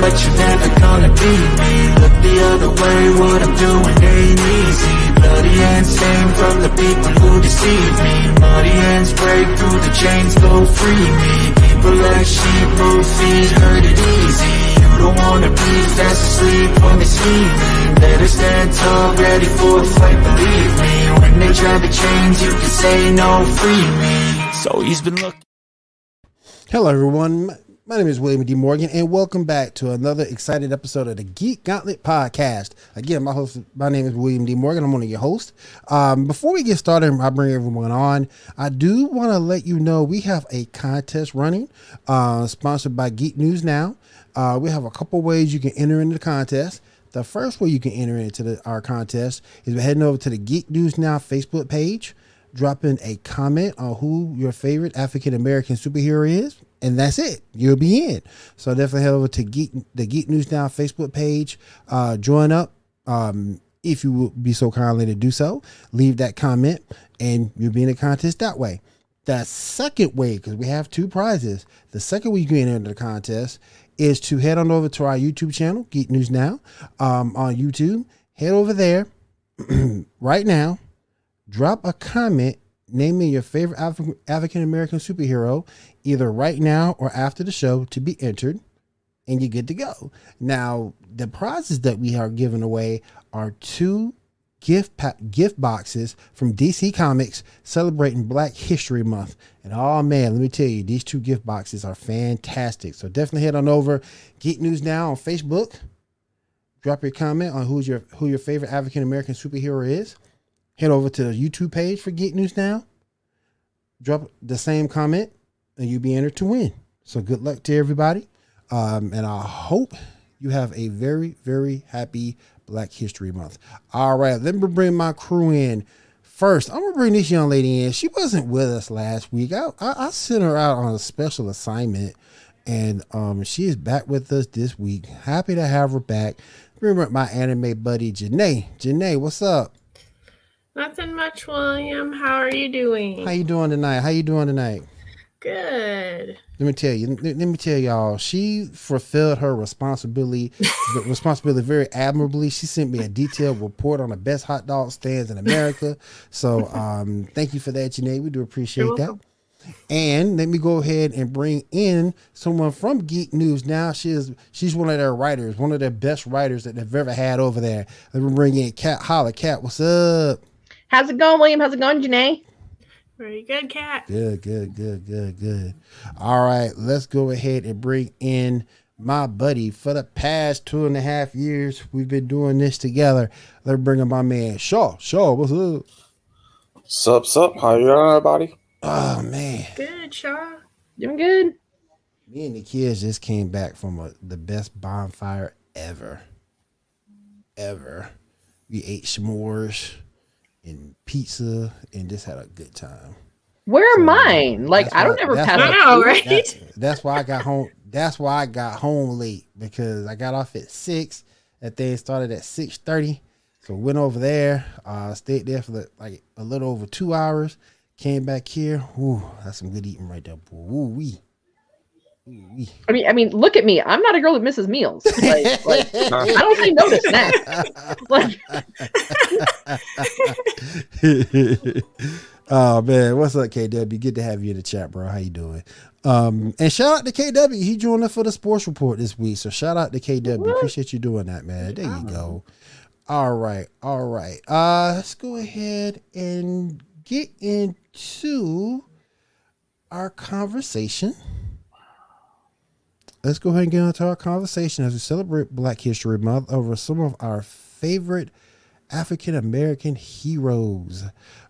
but you're never gonna beat me Look the other way, what I'm doing ain't easy. Bloody hands stained from the people who deceive me. Muddy hands break through the chains, go free me. People like sheep move feet, hurt it easy. You don't wanna be fast asleep when they see me. Better stand tall, ready for a fight, believe me. When they try to change, you can say no, free me. So he's been looking Hello, everyone. My name is William D. Morgan, and welcome back to another excited episode of the Geek Gauntlet Podcast. Again, my host, my name is William D. Morgan. I'm one of your hosts. Um, before we get started, I bring everyone on. I do want to let you know we have a contest running, uh, sponsored by Geek News Now. Uh, we have a couple ways you can enter into the contest. The first way you can enter into the, our contest is by heading over to the Geek News Now Facebook page dropping a comment on who your favorite African American superhero is, and that's it. You'll be in. So definitely head over to Geek the Geek News Now Facebook page. Uh, join up. Um, if you would be so kindly to do so, leave that comment, and you'll be in the contest that way. The second way, because we have two prizes, the second way you can enter the contest is to head on over to our YouTube channel, Geek News Now, um, on YouTube. Head over there right now drop a comment naming your favorite African American superhero either right now or after the show to be entered and you get to go. Now, the prizes that we are giving away are two gift pa- gift boxes from DC Comics celebrating Black History Month. And oh man, let me tell you, these two gift boxes are fantastic. So definitely head on over Geek News Now on Facebook. Drop your comment on who's your who your favorite African American superhero is head over to the YouTube page for Geek News Now. Drop the same comment, and you'll be entered to win. So good luck to everybody, um, and I hope you have a very very happy Black History Month. All right, let me bring my crew in. First, I'm gonna bring this young lady in. She wasn't with us last week. I, I, I sent her out on a special assignment, and um, she is back with us this week. Happy to have her back. Remember my anime buddy Janae. Janae, what's up? Nothing much, William. How are you doing? How you doing tonight? How you doing tonight? Good. Let me tell you. Let me tell y'all. She fulfilled her responsibility, responsibility very admirably. She sent me a detailed report on the best hot dog stands in America. So, um, thank you for that, Janae. We do appreciate that. And let me go ahead and bring in someone from Geek News. Now she is she's one of their writers, one of their best writers that they've ever had over there. Let me bring in Cat Holla. Cat, what's up? How's it going, William? How's it going, Janae? Very good, Cat. Good, good, good, good, good. All right, let's go ahead and bring in my buddy. For the past two and a half years, we've been doing this together. Let's bring in my man, Shaw. Shaw, what's up? Sup, sup? How you doing, everybody? Oh man, Good, Shaw. Doing good. me and the kids just came back from a, the best bonfire ever, ever. We ate s'mores and pizza and just had a good time. Where are So, mine? Like that's I don't why- ever that's pass why- up I know, food. right? That- that's why I got home. That's why I got home late because I got off at six. That thing started at six thirty. So went over there. Uh, stayed there for the, like a little over two hours. Came back here. Ooh, that's some good eating right there. boy. Ooh wee. I mean, I mean, look at me. I'm not a girl that misses meals. Like, like I don't say no to snacks. Like, oh man, what's up, KW? Good to have you in the chat, bro. How you doing? Um, and shout out to KW. He joined us for the sports report this week. So shout out to KW. Appreciate you doing that, man. There you go. All right, all right. Uh, let's go ahead and get into our conversation. Let's go ahead and get into our conversation as we celebrate Black History Month over some of our favorite African American heroes.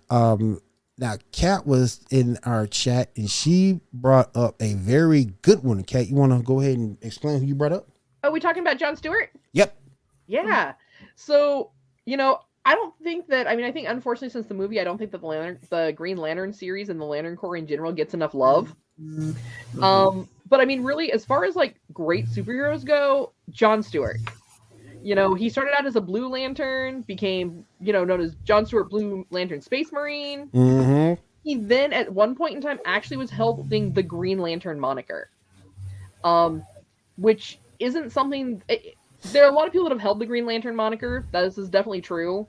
Um, now, Kat was in our chat and she brought up a very good one. Kat, you want to go ahead and explain who you brought up? are we talking about John Stewart? Yep. Yeah. So you know, I don't think that. I mean, I think unfortunately, since the movie, I don't think that the Lantern, the Green Lantern series, and the Lantern Corps in general gets enough love. Um, but I mean, really, as far as like great superheroes go, John Stewart. You know, he started out as a Blue Lantern, became you know known as John Stewart Blue Lantern Space Marine. Mm-hmm. He then, at one point in time, actually was holding the Green Lantern moniker, um, which isn't something. It, there are a lot of people that have held the Green Lantern moniker. This is definitely true,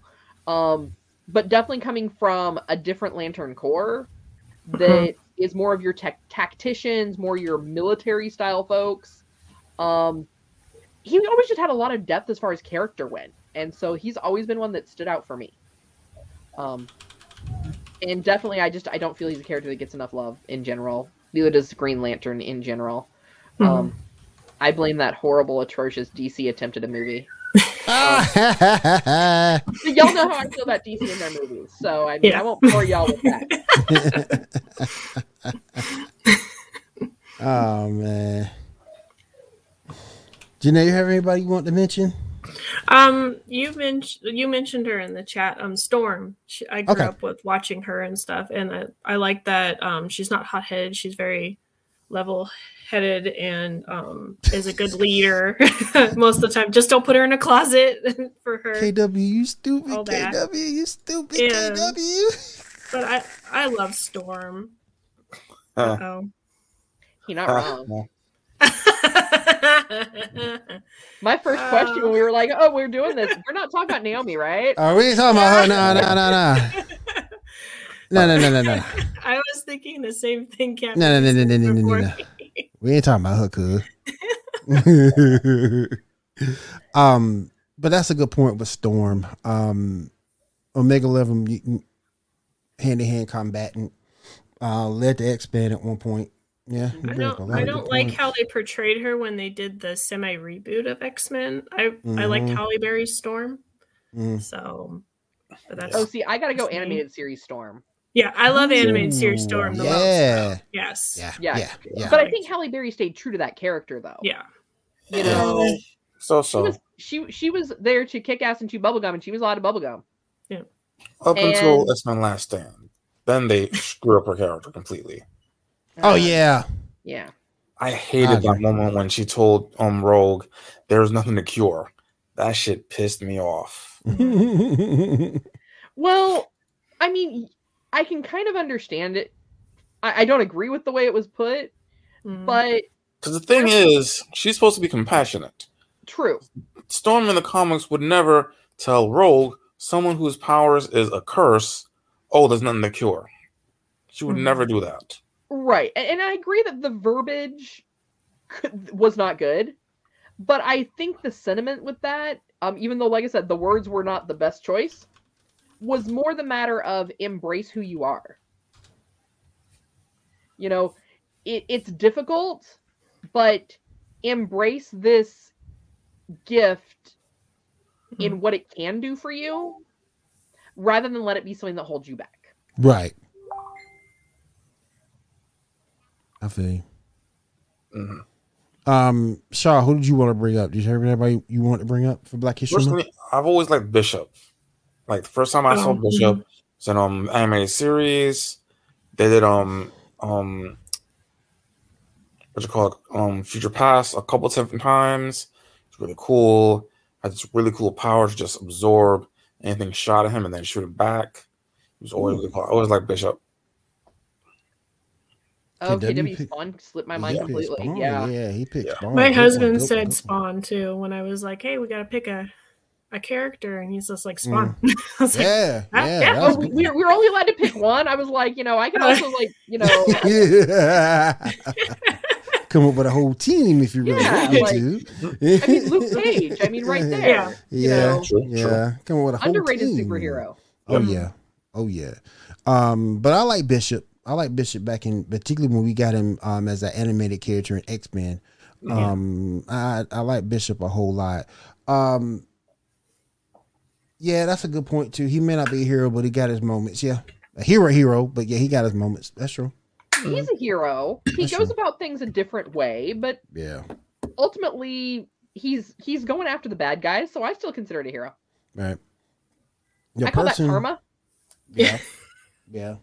um, but definitely coming from a different Lantern Corps that is more of your tech tacticians, more your military style folks. Um, he always just had a lot of depth as far as character went, and so he's always been one that stood out for me. Um, and definitely, I just I don't feel he's a character that gets enough love in general. Neither does Green Lantern in general. Um, I blame that horrible, atrocious DC attempt at a movie. Y'all know how I feel about DC in their movies, so I mean, Yeah. I won't bore y'all with that. oh man. Janae, you have anybody you want to mention? Um, you mentioned you mentioned her in the chat. Um, Storm. She, I grew Okay. up with watching her and stuff, and I, I like that. Um, she's not hot headed. She's very level headed and um is a good leader most of the time. Just don't put her in a closet for her. KW, you stupid. All that. KW, you stupid. Yeah. KW. But I I love Storm. Huh. Oh. He not wrong. Well, My first question when we were like, "Oh, we're doing this," we're not talking about Naomi, right? Are we talking about her. No, no, no, no. No, no, no, no, no. I was thinking the same thing. Captain. No, no, no, no, no, no, no, no. We ain't talking about her, cuz. um, but that's a good point with Storm. Um, Omega Eleven hand to hand combatant. Uh, led the X Men at one point. Yeah, I bring up a don't. lot I don't like points. how they portrayed her when they did the semi reboot of X Men. I I liked. Halle Berry's Storm. Mm. So, but that's Oh, see, I gotta go That's me. animated series Storm. Yeah. I love animated series Storm the most. yeah. Yes. Yeah, Yeah. yeah, yeah. But I think Halle Berry stayed true to that character, though. Yeah. You know, so she so was she she was there to kick ass and chew bubblegum, and she was a lot of bubblegum. Yeah. Up until and- my Last Stand, then they screw up her character completely. Oh Uh, yeah. yeah. I hated I that moment when she told um Rogue there was nothing to cure. That shit pissed me off. Well, I mean, I can kind of understand it. I, I don't agree with the way it was put, Mhm. but Because the thing is, she's supposed to be compassionate. true. Storm in the comics would never tell Rogue, someone whose powers is a curse, oh, there's nothing to cure. She would Mhm. never do that. Right. And, and I agree that the verbiage could- was not good, but I think the sentiment with that, um, even though, like I said, the words were not the best choice, was more the matter of embrace who you are. You know, it, it's difficult, but embrace this gift in what it can do for you rather than let it be something that holds you back. right. I feel you. Mhm. Um, Shaw, who did you want to bring up? Did you have anybody you want to bring up for Black History Month? Personally, I've always liked Bishop. Like the first time I saw Oh, Bishop was in um animated series. They did um um what you call it um Future Past a couple different times. It's really cool. Had this really cool power to just absorb anything shot at him and then shoot it back. He was always really cool. I always liked Bishop. Oh, KW KW pick- Spawn slipped my mind He completely. Spawn. Yeah. yeah, he picked Yeah. Spawn. My Good husband said one, good one. Spawn too when I was like, "Hey, we got to pick a a character," and he's just like Spawn. I was like, Yeah, Ah, yeah, yeah. that was we, good. we, were, we were only allowed to pick one. I was like, you know, I can also like, you know, Come up with a whole team if you really Yeah, wanted like- to. I mean, Luke Cage. I mean, right there. Yeah. You Yeah, know, True, yeah. Come up with a whole underrated team. superhero. Oh yeah, oh yeah. Um, but I like Bishop. I like Bishop back in, particularly when we got him um as an animated character in X Men. Yeah. Um, I I like Bishop a whole lot. Um, yeah, that's a good point too. He may not be a hero, but he got his moments. Yeah, a hero, hero, but yeah, he got his moments. That's true. He's a hero. He That's goes true. about things a different way, but Yeah, ultimately, he's he's going after the bad guys. So I still consider it a hero. right. Your I call person- that karma. Yeah, yeah.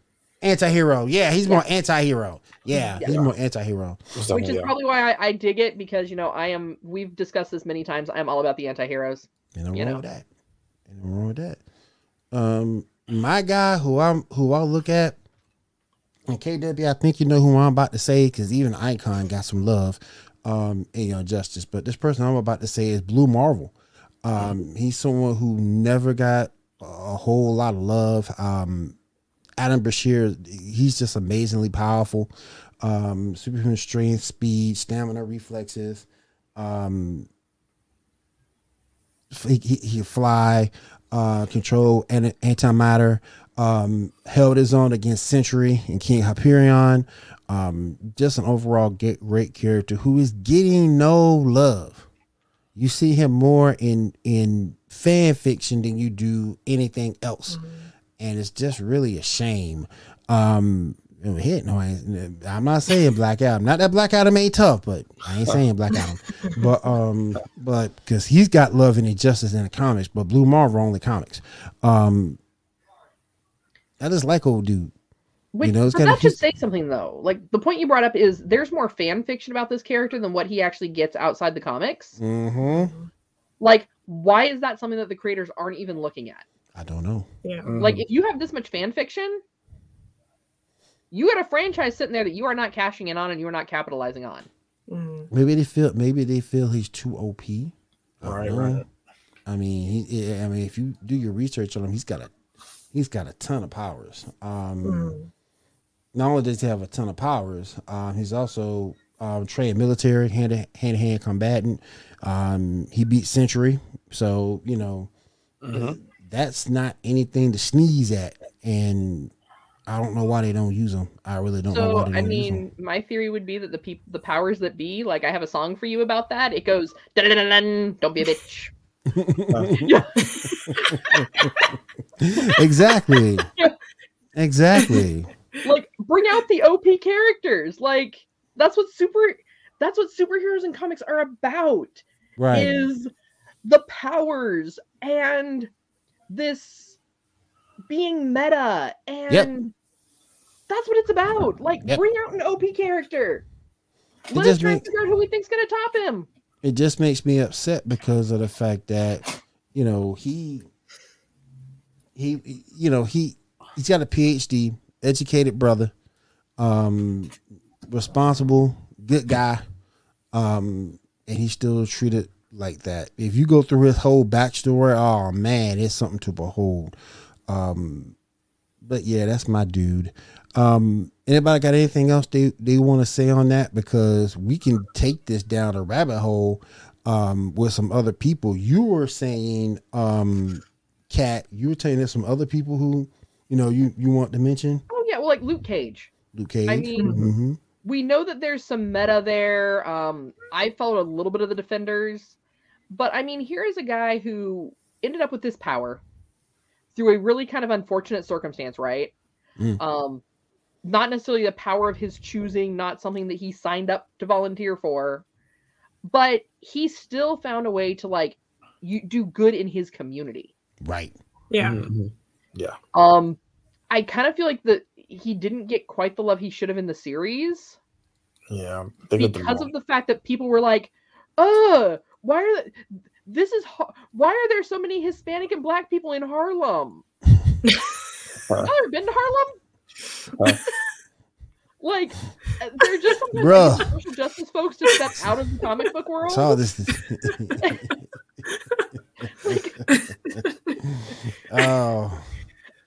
Anti-hero. Yeah, he's more anti-hero. Yeah, Yeah. he's more anti-hero. Which is yeah. probably why I, I dig it because you know I am. We've discussed this many times. I am all about the anti-heroes. Ain't no You know. that. No wrong with that. Um, my guy who I'm who I look at, and KW, I think you know who I'm about to say because even Icon got some love. um, in Young Justice. But this person I'm about to say is Blue Marvel. Um, he's someone who never got a whole lot of love. Um, Adam Brashear, he's just amazingly powerful. Um, superhuman strength, speed, stamina, reflexes. Um, he, he, he fly, uh, control and antimatter. Um, held his own against Sentry and King Hyperion. Um, just an overall get, great character who is getting no love. You see him more in in fan fiction than you do anything else, and it's just really a shame. Um, hit no, I ain't, I'm not saying Black Adam. Not that Black Adam ain't tough, but I ain't saying Black Adam. but um, but because he's got love and injustice in the comics, but Blue Marvel only comics. Um, I just like old dude. Wait, You know, it's but kinda- that should say something though. Like the point you brought up is there's more fan fiction about this character than what he actually gets outside the comics. Mm-hmm. Like, why is that something that the creators aren't even looking at? I don't know. Yeah. Like, if you have this much fan fiction, you got a franchise sitting there that you are not cashing in on and you are not capitalizing on. Mm. Maybe they feel maybe they feel he's too OP. All Right, I mean, he. I mean, if you do your research on him, he's got a he's got a ton of powers. Um, Mm. Not only does he have a ton of powers, um, he's also um, trained military, hand to hand, to hand combatant. Um, he beat Sentry, so you know Mhm. that's not anything to sneeze at. And I don't know why they don't use them. I really don't know So, why they I don't use him. mean, my theory would be that the people, the powers that be, like I have a song for you about that. It goes, "Dun-dun-dun-dun, "Don't be a bitch." exactly. Exactly. like bring out the OP characters. Like that's what super that's what superheroes and comics are about Right. is the powers and this being meta and that's what it's about. Like Yep. bring out an OP character. It Let us try and make- figure out who we think's gonna top him. it just makes me upset because of the fact that you know he he you know he he's got a phd educated brother um responsible good guy um and he's still treated like that if you go through his whole backstory oh man it's something to behold um but yeah that's my dude. Um anybody got anything else they they want to say on that? Because we can take this down a rabbit hole um with some other people. You were saying um cat you were saying there's some other people who you know you you want to mention? Oh yeah, well like Luke Cage. luke cage? I mean, hmm we know that there's some meta there. Um, I followed a little bit of the defenders, but I mean, here is a guy who ended up with this power through a really kind of unfortunate circumstance, right? Mm. Um, not necessarily the power of his choosing, not something that he signed up to volunteer for, but he still found a way to like you do good in his community. right Yeah. Mhm. Um, I kind of feel like that he didn't get quite the love he should have in the series. Yeah. They the because of the fact that people were like, "Uh, why are the, this is Har- why are there so many Hispanic and Black people in Harlem? Y'all ever been to Harlem? Huh. like, uh, they're just sometimes Bruh. like, social justice folks to step out of the comic book world. saw this Like, oh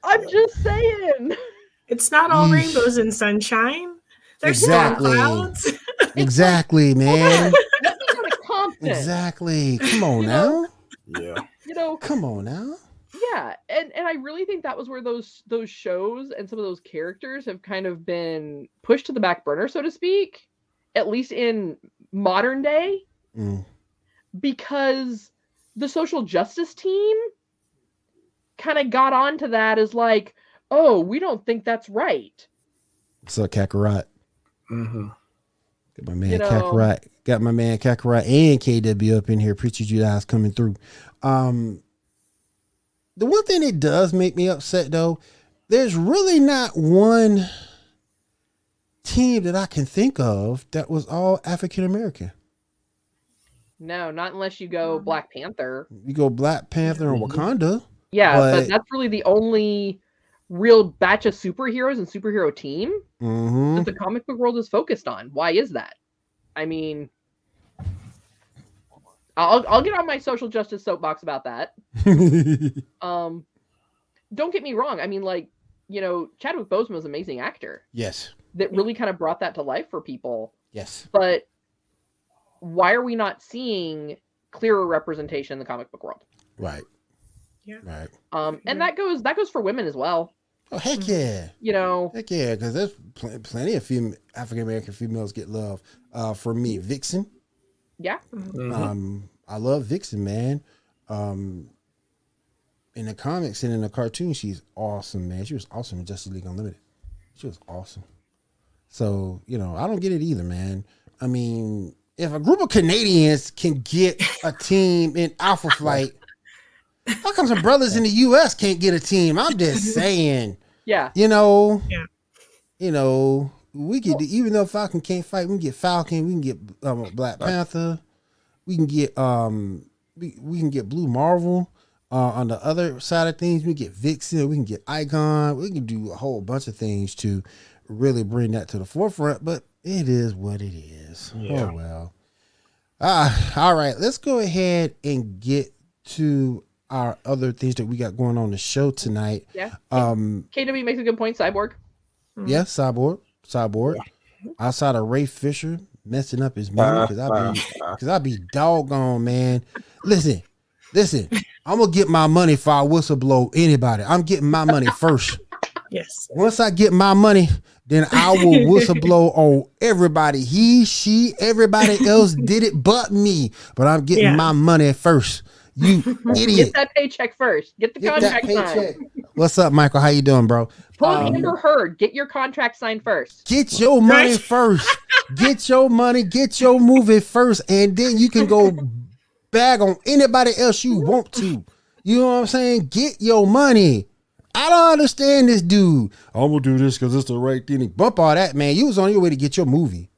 I'm just saying. It's not all Yeesh. rainbows and sunshine. There's Exactly. storm clouds. exactly man Let me go to exactly. Come on You now. Know? Yeah. You know, come on now. yeah and and i really think that was where those those shows and some of those characters have kind of been pushed to the back burner so to speak at least in modern day. Mm. because the social justice team kind of got onto that as like oh we don't think that's right. What's up kakarot. Hmm Got my man You know- Kakarot. Got my man Kakarot and KW up in here. Appreciate you guys coming through. Um, the one thing that does make me upset though, there's really not one team that I can think of that was all African American. no not unless you go black panther You go Black Panther and Mhm. Wakanda. yeah but, But- that's really the only real batch of superheroes and superhero team hmm that the comic book world is focused on. Why is that? I mean, I'll I'll get on my social justice soapbox about that. Um, don't get me wrong. I mean, like you know, Chadwick Boseman is an amazing actor yes, that really kind of brought that to life for people. yes, But why are we not seeing clearer representation in the comic book world? right, Yeah. right. Um, and Yeah. that goes that goes for women as well. Oh heck yeah, You know, heck yeah, because there's pl- plenty of fem- African American females get love. Uh, for me, Vixen. yeah, Mhm. Um, I love Vixen, man. Um, in the comics and in the cartoon, she's awesome, man. She was awesome in Justice League Unlimited. She was awesome. So you know, I don't get it either, man. I mean, if a group of Canadians can get a team in Alpha Flight, how come some brothers in the U.S. can't get a team? I'm just saying. yeah. You know, Yeah. you know, we could even though Falcon can't fight, we can get Falcon, we can get um, Black Panther, we can get um, we, we can get Blue Marvel. Uh, on the other side of things, we get Vixen, we can get Icon, we can do a whole bunch of things to really bring that to the forefront. But it is what it is. Yeah. Oh well. Ah, all right. Let's go ahead and get to our other things that we got going on the show tonight. Yeah. Um, KW makes a good point. Cyborg. Mhm. yeah, cyborg, cyborg. Outside of Ray Fisher messing up his money because I be because I be doggone man. Listen, listen. I'm gonna get my money if I whistleblow anybody. I'm getting my money first. Yes. Once I get my money, then I will whistleblow on everybody. He, she, everybody else did it but me. But I'm getting Yeah. my money first. You idiot. Get that paycheck first. Get the Get that contract signed. What's up, Michael? How you doing, bro? Pull Um, Amber Heard. Get your contract signed first. Get your money Right. first. Get your money, get your movie first, and then you can go bag on anybody else you want to. You know what I'm saying? Get your money. I don't understand this dude. I'm gonna do this because it's the right thing. Bump all that, man. You was on your way to get your movie.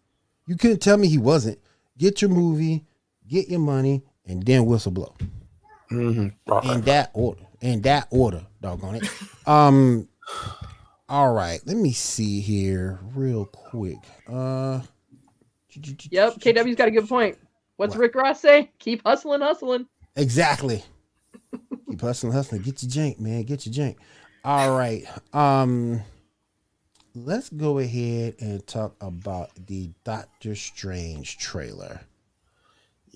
You couldn't tell me he wasn't. Get your movie, get your money, and then whistleblow mhm. Right, in right. that order. In that order, doggone it. Um. All right, let me see here real quick. Uh. Yep. KW's got a good point. What's What? Rick Ross say? Keep hustling, hustling. Exactly. Keep hustling, hustling. Get your jank, man. Get your jank. All right. Um. Let's go ahead and talk about the Doctor Strange trailer.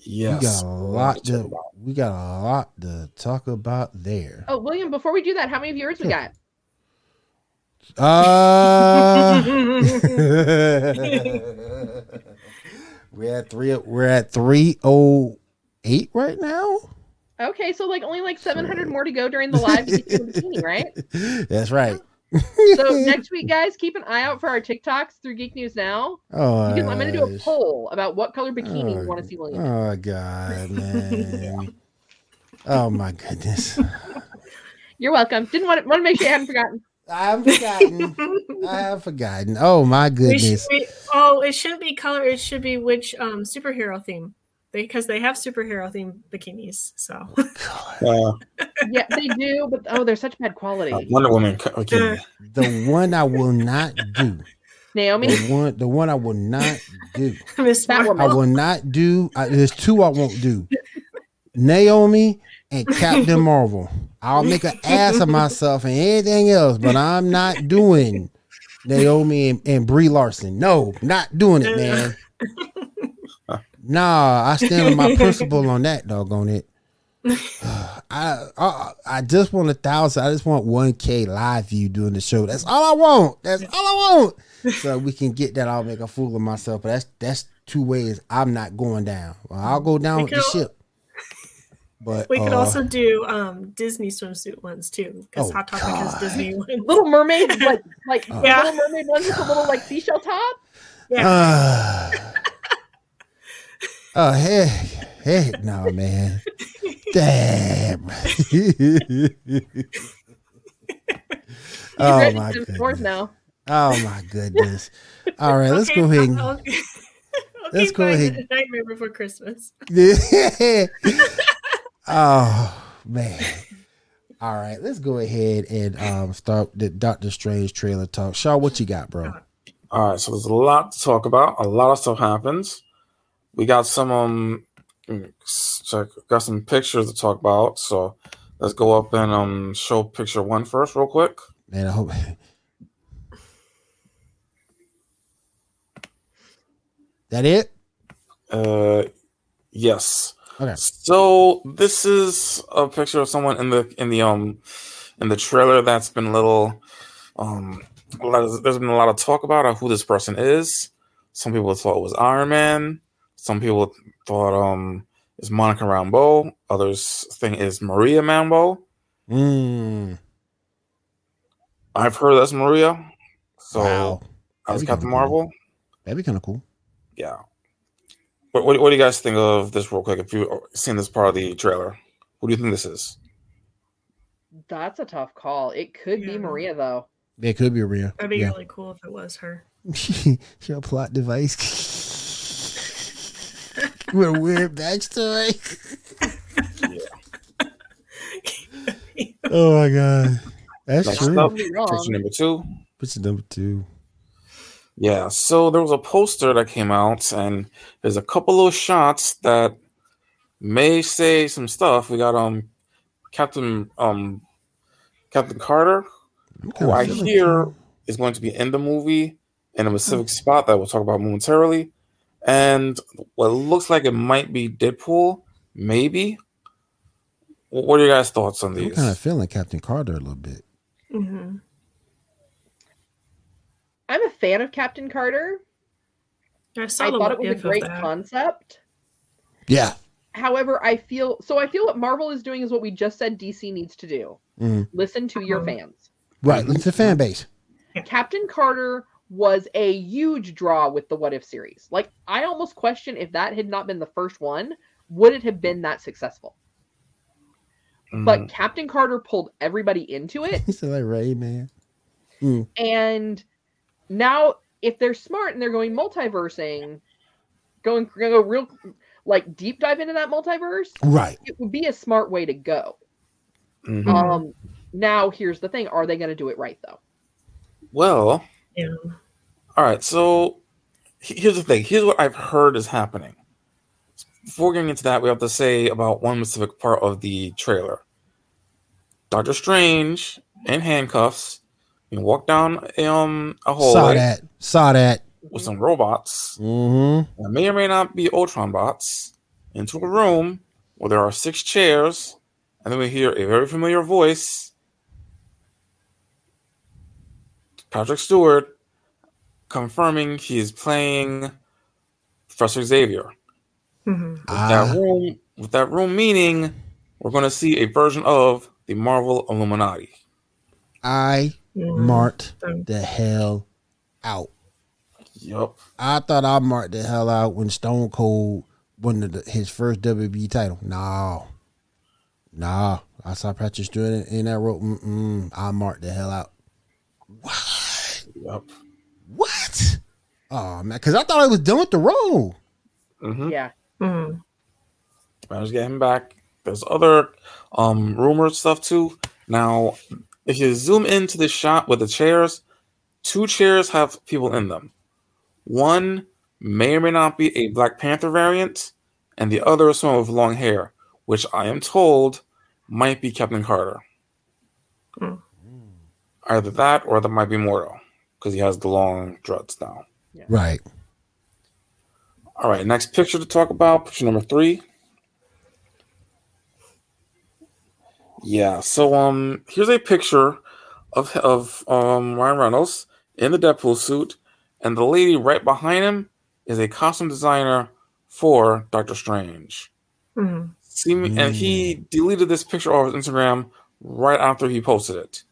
Yes. We got a lot to we got a lot to talk about there. Oh, William, before we do that, how many viewers we got? Uh we're at three we're at three oh eight right now. Okay, so like only like 700 more to go during the live Bikini, right? That's right. So next week, guys, keep an eye out for our TikToks through Geek News Now. oh, Because I'm going to do a poll about what color bikini Oh, you want to see William. in. Oh God, man. Oh my goodness. You're welcome. Didn't want to, want to make sure you hadn't forgotten. I have forgotten. I have forgotten. Oh my We should goodness. be, oh, it shouldn't be color. It should be which um superhero theme. Because they have superhero themed bikinis. So Uh, Yeah, they do, but oh, they're such bad quality. uh, Wonder Woman. Okay. The one I will not do. Naomi, The one the one I will not do. Miss Batwoman. Marvel. I will not do. I, there's two I won't do. Naomi and Captain Marvel. I'll make an ass of myself and anything else, but I'm not doing Naomi and, and Brie Larson. No, not doing it, man. Nah, I stand on my principle on that, doggone it. I, I I just want a thousand. I just want one K live view doing the show. That's all I want. That's all I want. So we can get that. I'll make a fool of myself. But that's that's two ways I'm not going down. Well, I'll go down We with the could- ship. But We could uh, also do um Disney swimsuit ones too, because Oh, Hot Topic has Disney ones. Little Mermaid, like like Oh. Yeah. Little Mermaid ones with a little like seashell top. Yeah. oh heck, heck no, man. Damn. Oh my goodness. now. Oh my goodness. All right, let's Okay, go ahead. And, I'll- I'll let's go ahead. Nightmare Before Christmas. oh man. All right, let's go ahead and um, start the Doctor Strange trailer talk. Shaw, what you got, bro? All right. So there's a lot to talk about. A lot of stuff happens. We got some um got some pictures to talk about. So let's go up and um show picture one first, real quick. Man, I hope. That it? Uh, yes. Okay. So this is a picture of someone in the in the um in the trailer that's been a little um a lot of- there's been a lot of talk about who this person is. Some people thought it was Iron Man. Some people thought um is Monica Rambeau. Others think is Maria Rambeau. Mm. I've heard that's Maria. So wow. as That'd be Captain kinda cool. Marvel. That'd be kind of cool. Yeah. What, what, what do you guys think of this real quick? If you've seen this part of the trailer, what do you think this is? That's a tough call. It could be Maria though. It could be Rhea. That'd be Yeah. really cool if it was her. Your plot device. With a weird backstory. oh my god. That's Next true. up, Could be wrong. Picture number two. Picture number two? Yeah, so there was a poster that came out, and there's a couple of shots that may say some stuff. We got um Captain um Captain Carter, I'm who I hear is going to be in the movie in a specific spot that we'll talk about momentarily, and what looks like it might be Deadpool, maybe. What are your guys' thoughts on these? I'm these? kind of feeling Captain Carter a little bit. hmm I'm a fan of Captain Carter. I saw I thought it was a great concept. Yeah. However, I feel so I feel what Marvel is doing is what we just said DC needs to do. Mhm. Listen to your Uh-huh. fans. Right. It's the fan base. Captain Carter was a huge draw with the What If series. Like I almost question if that had not been the first one, would it have been that successful? Mhm. But Captain Carter pulled everybody into it He said like Ray man. and now if they're smart and they're going multiversing, going gonna go real like deep dive into that multiverse, Right. it would be a smart way to go. Mhm. Um now here's the thing, are they gonna do it right though? well, Yeah. All right, so here's the thing. Here's what I've heard is happening. Before getting into that, we have to say about one specific part of the trailer. Doctor Strange in handcuffs. You walk down um, a hole Saw that. Saw that. with some robots Mm-hmm. that may or may not be Ultron bots into a room where there are six chairs, and then we hear a very familiar voice. Patrick Stewart confirming he is playing Professor Xavier. hmm With Ah. that room, with that room meaning we're going to see a version of the Marvel Illuminati. I Mm-hmm. marked Um, the hell out. Yup. I thought I marked the hell out when Stone Cold won the, his first WB title. No. Nah. I saw Patrick Stewart in, in that role. Mm-mm. I marked the hell out. What? Yup. What? Oh, man. Because I thought I was done with the role. Mm-hmm. Yeah. hmm Managed to get him back. There's other um rumor stuff too. Now, if you zoom into the shot with the chairs, two chairs have people in them. One may or may not be a Black Panther variant, and the other is someone with long hair, which I am told might be Captain Carter. Hmm. Either that or that might be Mordo, because he has the long dreads now. Right. All right, next picture to talk about, picture number three. Yeah, so um, here's a picture of of um Ryan Reynolds in the Deadpool suit, and the lady right behind him is a costume designer for Doctor Strange. hmm See me, and he deleted this picture off his Instagram right after he posted it,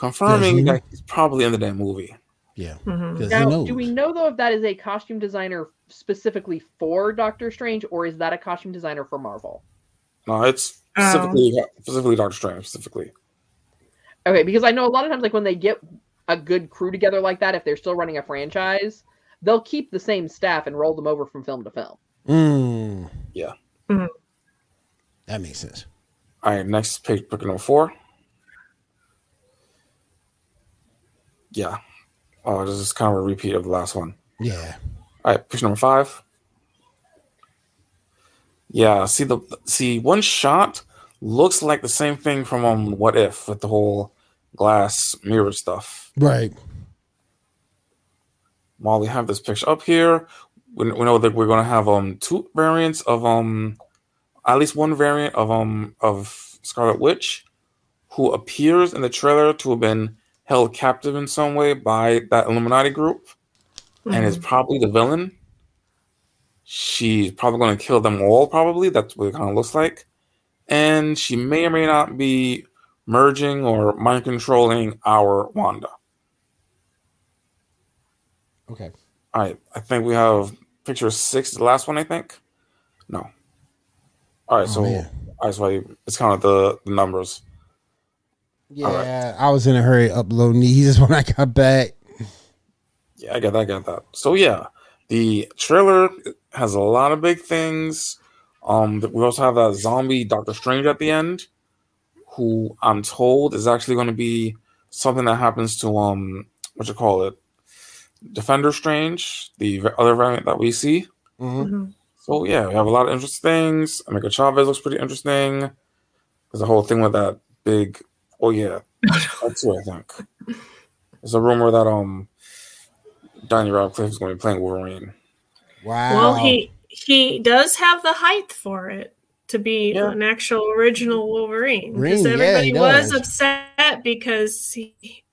confirming Does he? that he's probably in the damn movie. Yeah. hmm 'Cause he Now, knows. do we know though if that is a costume designer specifically for Doctor Strange, or is that a costume designer for Marvel? No, it's specifically specifically Doctor Strange specifically. Okay, because I know a lot of times, like when they get a good crew together like that, if they're still running a franchise, they'll keep the same staff and roll them over from film to film. Mm. Yeah. Mhm. That makes sense. All right, next page, pick number four. Yeah. Oh, this is kind of a repeat of the last one. Yeah. All right, picture number five. Yeah, see the see one shot looks like the same thing from um What If with the whole glass mirror stuff. Right. While we have this picture up here, we, we know that we're going to have um two variants of um at least one variant of um of Scarlet Witch, who appears in the trailer to have been held captive in some way by that Illuminati group, and is mm-hmm. probably the villain. She's probably going to kill them all. Probably that's what it kind of looks like, and she may or may not be merging or mind controlling our Wanda. Okay. All right, I think we have picture six, the last one. I think. No. All right, Oh, so man. I just why it's kind of the, the numbers. Yeah, I was in a hurry uploading these when I got back. Yeah, I got that. I got that. So yeah, the trailer has a lot of big things. Um, we also have that zombie Doctor Strange at the end, who I'm told is actually going to be something that happens to um, what you call it, Defender Strange, the other variant that we see. Mhm. Mhm. So yeah, we have a lot of interesting things. America Chavez looks pretty interesting. There's a whole thing with that big. Oh yeah, that's what I think there's a rumor that um, Donnie Radcliffe is going to be playing Wolverine. Wow. Well, he he does have the height for it to be Yeah. an actual original Wolverine. Because Ring, yeah, everybody was upset because he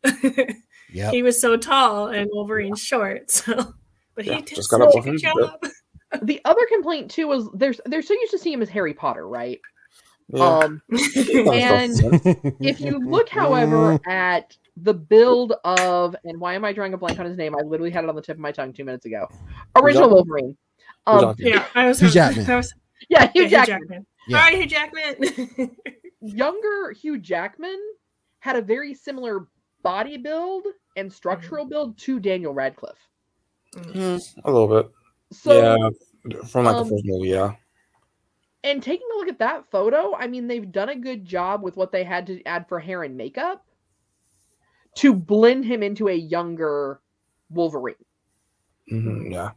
Yep. he was so tall and Wolverine's short. So, but Yeah, he did just gotta a good job. The other complaint too was there's they're so used to seeing him as Harry Potter, right? Yeah. Um, and if you look, however, at the build of and why am I drawing a blank on his name? I literally had it on the tip of my tongue two minutes ago. Original Jackman? Wolverine. Um, yeah, I was. Hugh Jackman. I was yeah, Hugh yeah, Jackman. Yeah. All right, Hugh Jackman. Younger Hugh Jackman had a very similar body build and structural build to Daniel Radcliffe. Hmm, a little bit. So yeah, from like um, the first movie. Yeah. And taking a look at that photo, I mean, they've done a good job with what they had to add for hair and makeup to blend him into a younger Wolverine. hmm yeah.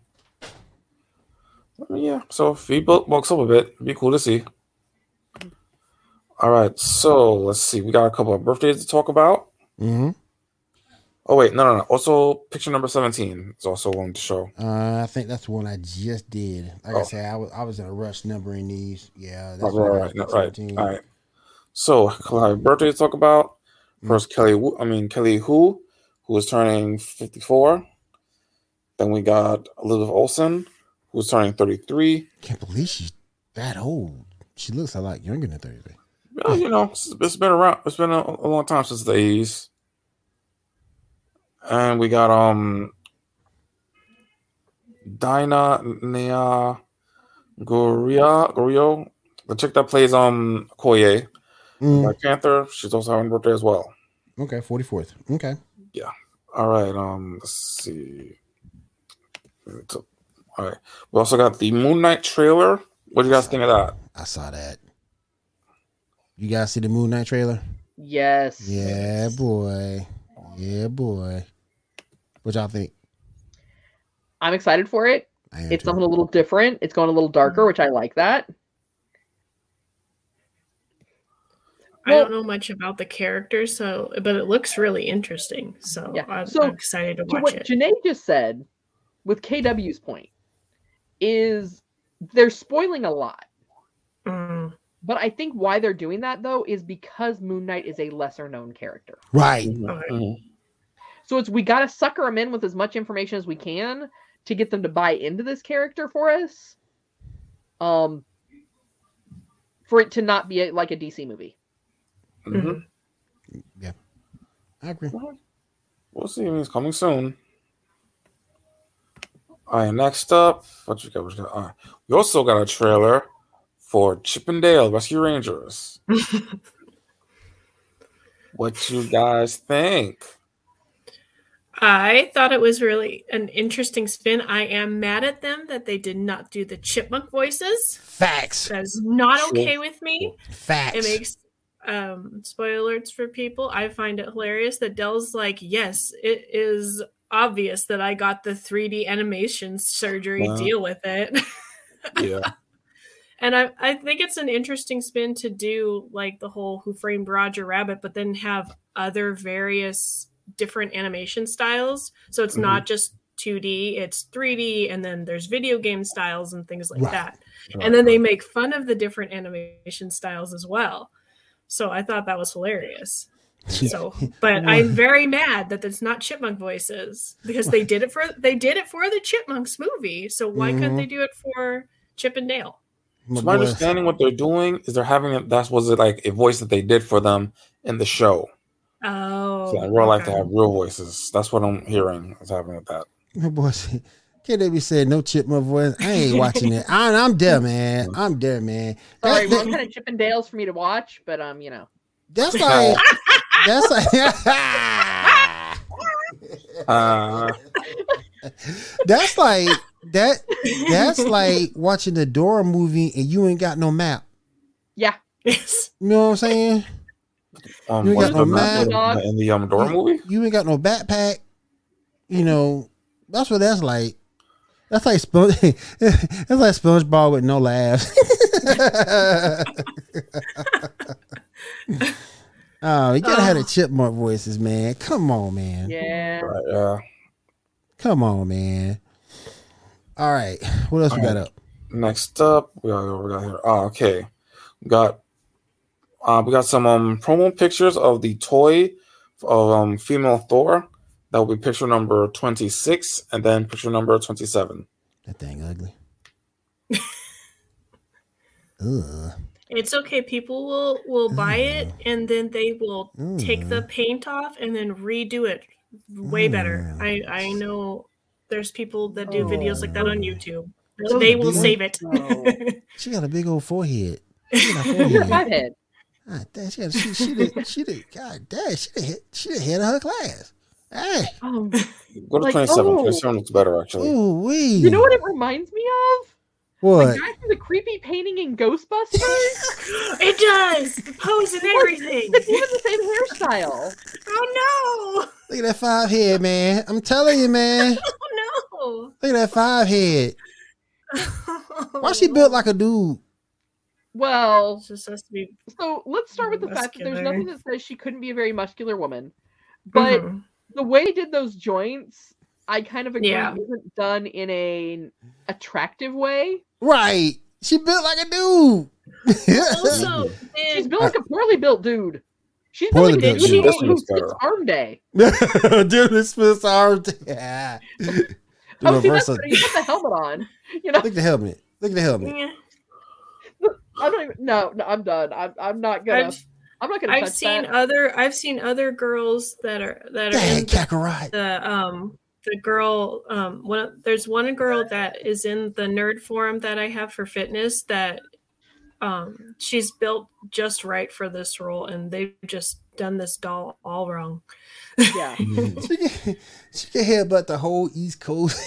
Yeah. So if he bu- bulks up a bit, it'd be cool to see. All right. So let's see. We got a couple of birthdays to talk about. hmm Oh wait, no, no, no. Also, picture number seventeen is also one to show. Uh, I think that's the one I just did. Like I Oh. said, I was I was in a rush numbering these. Yeah, that's right, right, right, right. All right. So, I birthday to talk about. First, Kelly. Wu- I mean Kelly Hu, who is turning fifty-four. Then we got Elizabeth Olsen, who's turning thirty-three. Can't believe she's that old. She looks a lot younger than thirty three. Well, you know, it's, it's been around. It's been a, a long time since the eighties. And we got um Dinah Nea Goria Gorio, the chick that plays um Koye, Mm, Black Panther. She's also having a birthday as well. okay, forty fourth. Okay. Yeah. All right, um, let's see. So- All right, we also got the Moon Knight trailer. What do you guys think of that? I saw that. You guys see the Moon Knight trailer? Yes. Yeah, boy. Yeah, boy. What y'all think? I'm excited for it. I am It's too. something a little different. It's going a little darker, which I like that. I don't know much about the character, so but it looks really interesting. So, Yeah, I'm, so I'm excited to To watch what it. Janae just said with KW's point is they're spoiling a lot. Mm, But I think why they're doing that though is because Moon Knight is a lesser known character. right. Okay. So it's we got to sucker them in with as much information as we can to get them to buy into this character for us. Um for it to not be a, like a DC movie. Mhm. mhm. I agree. We'll see. It's coming soon. All right, next up, what you got? What you got? All right. We also got a trailer for Chip 'n Dale Rescue Rangers. what you guys think? I thought it was really an interesting spin. I am mad at them that they did not do the chipmunk voices. Facts. That is not okay with me. Facts. It makes um spoiler alerts for people. I find it hilarious that Dale's like, yes, it is obvious that I got the 3D animation surgery. Wow. Deal with it. Yeah. and I, I think it's an interesting spin to do like the whole Who Framed Roger Rabbit, but then have other various different animation styles. So it's not just 2D, it's 3D, and then there's video game styles and things like Right. that. And then they make fun of the different animation styles as well. So I thought that was hilarious. So, but I'm very mad that it's not chipmunk voices because they did it for they did it for the Chipmunks movie. So why couldn't Mhm. they do it for Chip and Dale? My So my understanding, what they're doing is they're having it. That was it like a voice that they did for them in the show. Oh, So in real life, they okay. have real voices. That's what I'm hearing is happening with that. My boy said, KW said no chipmunk voice. I ain't watching it. I, I'm there, man. I'm there, man. That- Sorry, that- one kind of Chippendales for me to watch, but um, you know. that's like that's like Uh, that's like that that's like watching the Dora movie and you ain't got no map. Yeah. Yes. You know what I'm saying? Um, You what's got no map map? in the um, Dora movie? You ain't got no backpack. You know, that's what that's like. That's like Sponge. that's like SpongeBob with no laughs. oh, you gotta have the chipmunk voices, man. Come on, man. Yeah. Right, yeah. Come on, man. All right, what else we got up? Next up, we got, we got here. Oh, okay. We got uh, we got some um promo pictures of the toy of um female Thor. That will be picture number twenty six, and then picture number twenty seven. That thing ugly. Ugh. It's okay. People will will buy it and then they will take the paint off and then redo it way better. I I know there's people that do videos like that on YouTube. Oh, They will big save it. She got a big old forehead. She got a forehead. Fathead. God damn, she, got, she, she, did, she did, God damn, she did, hit, she did head of her class. Hey, Um, Go to Like, twenty seven. oh. Twenty seven looks better actually. ooh wee. you know what it reminds me of? What? The guy from the creepy painting in Ghostbusters. it does the pose and everything. it's even the same hairstyle. Oh no! Look at that five head, man. I'm telling you, man. Oh no! Oh Look at that five head. Why she built like a dude? Well, It just to be. so let's start with the fact that there's nothing that says she couldn't be a very muscular woman. But Mhm. the way he did those joints, I kind of agree Yeah. isn't done in a attractive way. Right. She built like a dude. also, She's built like a poorly built dude. She's Poorly built like a dude dude. who- who skips arm day. Dude, Smith's arm. Yeah. The Oh, see, that's reversal. You put the helmet on. You know, Look at the helmet. Look at the helmet. yeah. I don't even. No, no, I'm done. I'm, I'm not gonna. I've, I'm not gonna. I've touch seen that. other I've seen other girls that are that are Dang, in the, Kakarot. the um the girl um one there's one girl that is in the nerd forum that I have for fitness that um she's built just right for this role and they've just done this doll all wrong. Yeah. She can, she can headbutt the whole East Coast.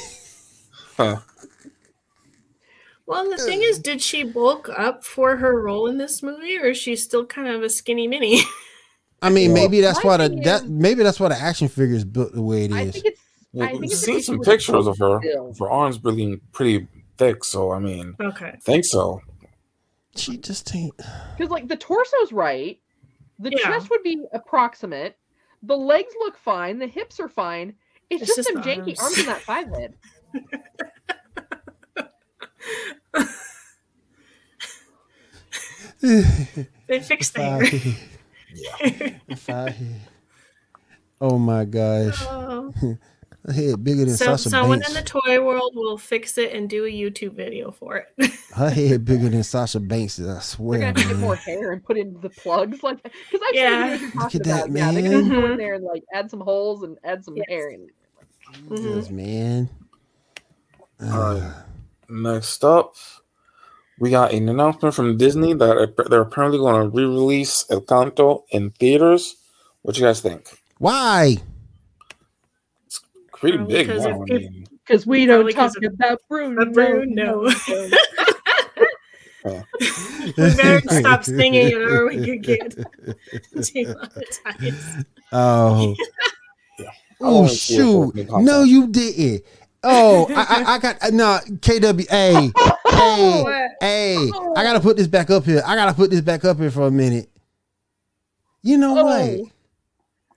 Huh. Well, the thing is, did she bulk up for her role in this movie, or is she still kind of a skinny mini? I mean, Well, maybe that's why the thing that is- maybe that's why the action figure is built the way it I think it's. I think we've it's seen some pictures of her. build. Her arms really pretty thick, so I mean, okay. I think so. She just ain't. Because like the torso's right, the Yeah. chest would be approximate, the legs look fine, the hips are fine. It's, It's just, just them the janky arms. arms in that five head. They fixed Five that. head. Five head. Oh my gosh, Oh. her head bigger than so Sasha someone Banks. in the toy world will fix it and do a YouTube video for it. Her head bigger than Sasha Banks. I They're swear. gonna get more hair and put in the plugs, like because I've Yeah. seen videos you're Look talking at that, about. Yeah, they're gonna go in there and like add some holes and add some Yes. hair. In. Mhm. Yes, man. All right. Next up, we got an announcement from Disney that they're apparently going to re-release Encanto in theaters. What you guys think? Why? It's pretty Probably big because now. I mean, Because we don't talk of- about Bruno. of Bruno. we better stop singing or we could get demonetized. Oh. Yeah. Oh wanna see it for oh, shoot! No, you didn't. Oh, I, I, I got no KWA. Hey, hey, Hey, I gotta put this back up here. I gotta put this back up here for a minute. You know Oh. what?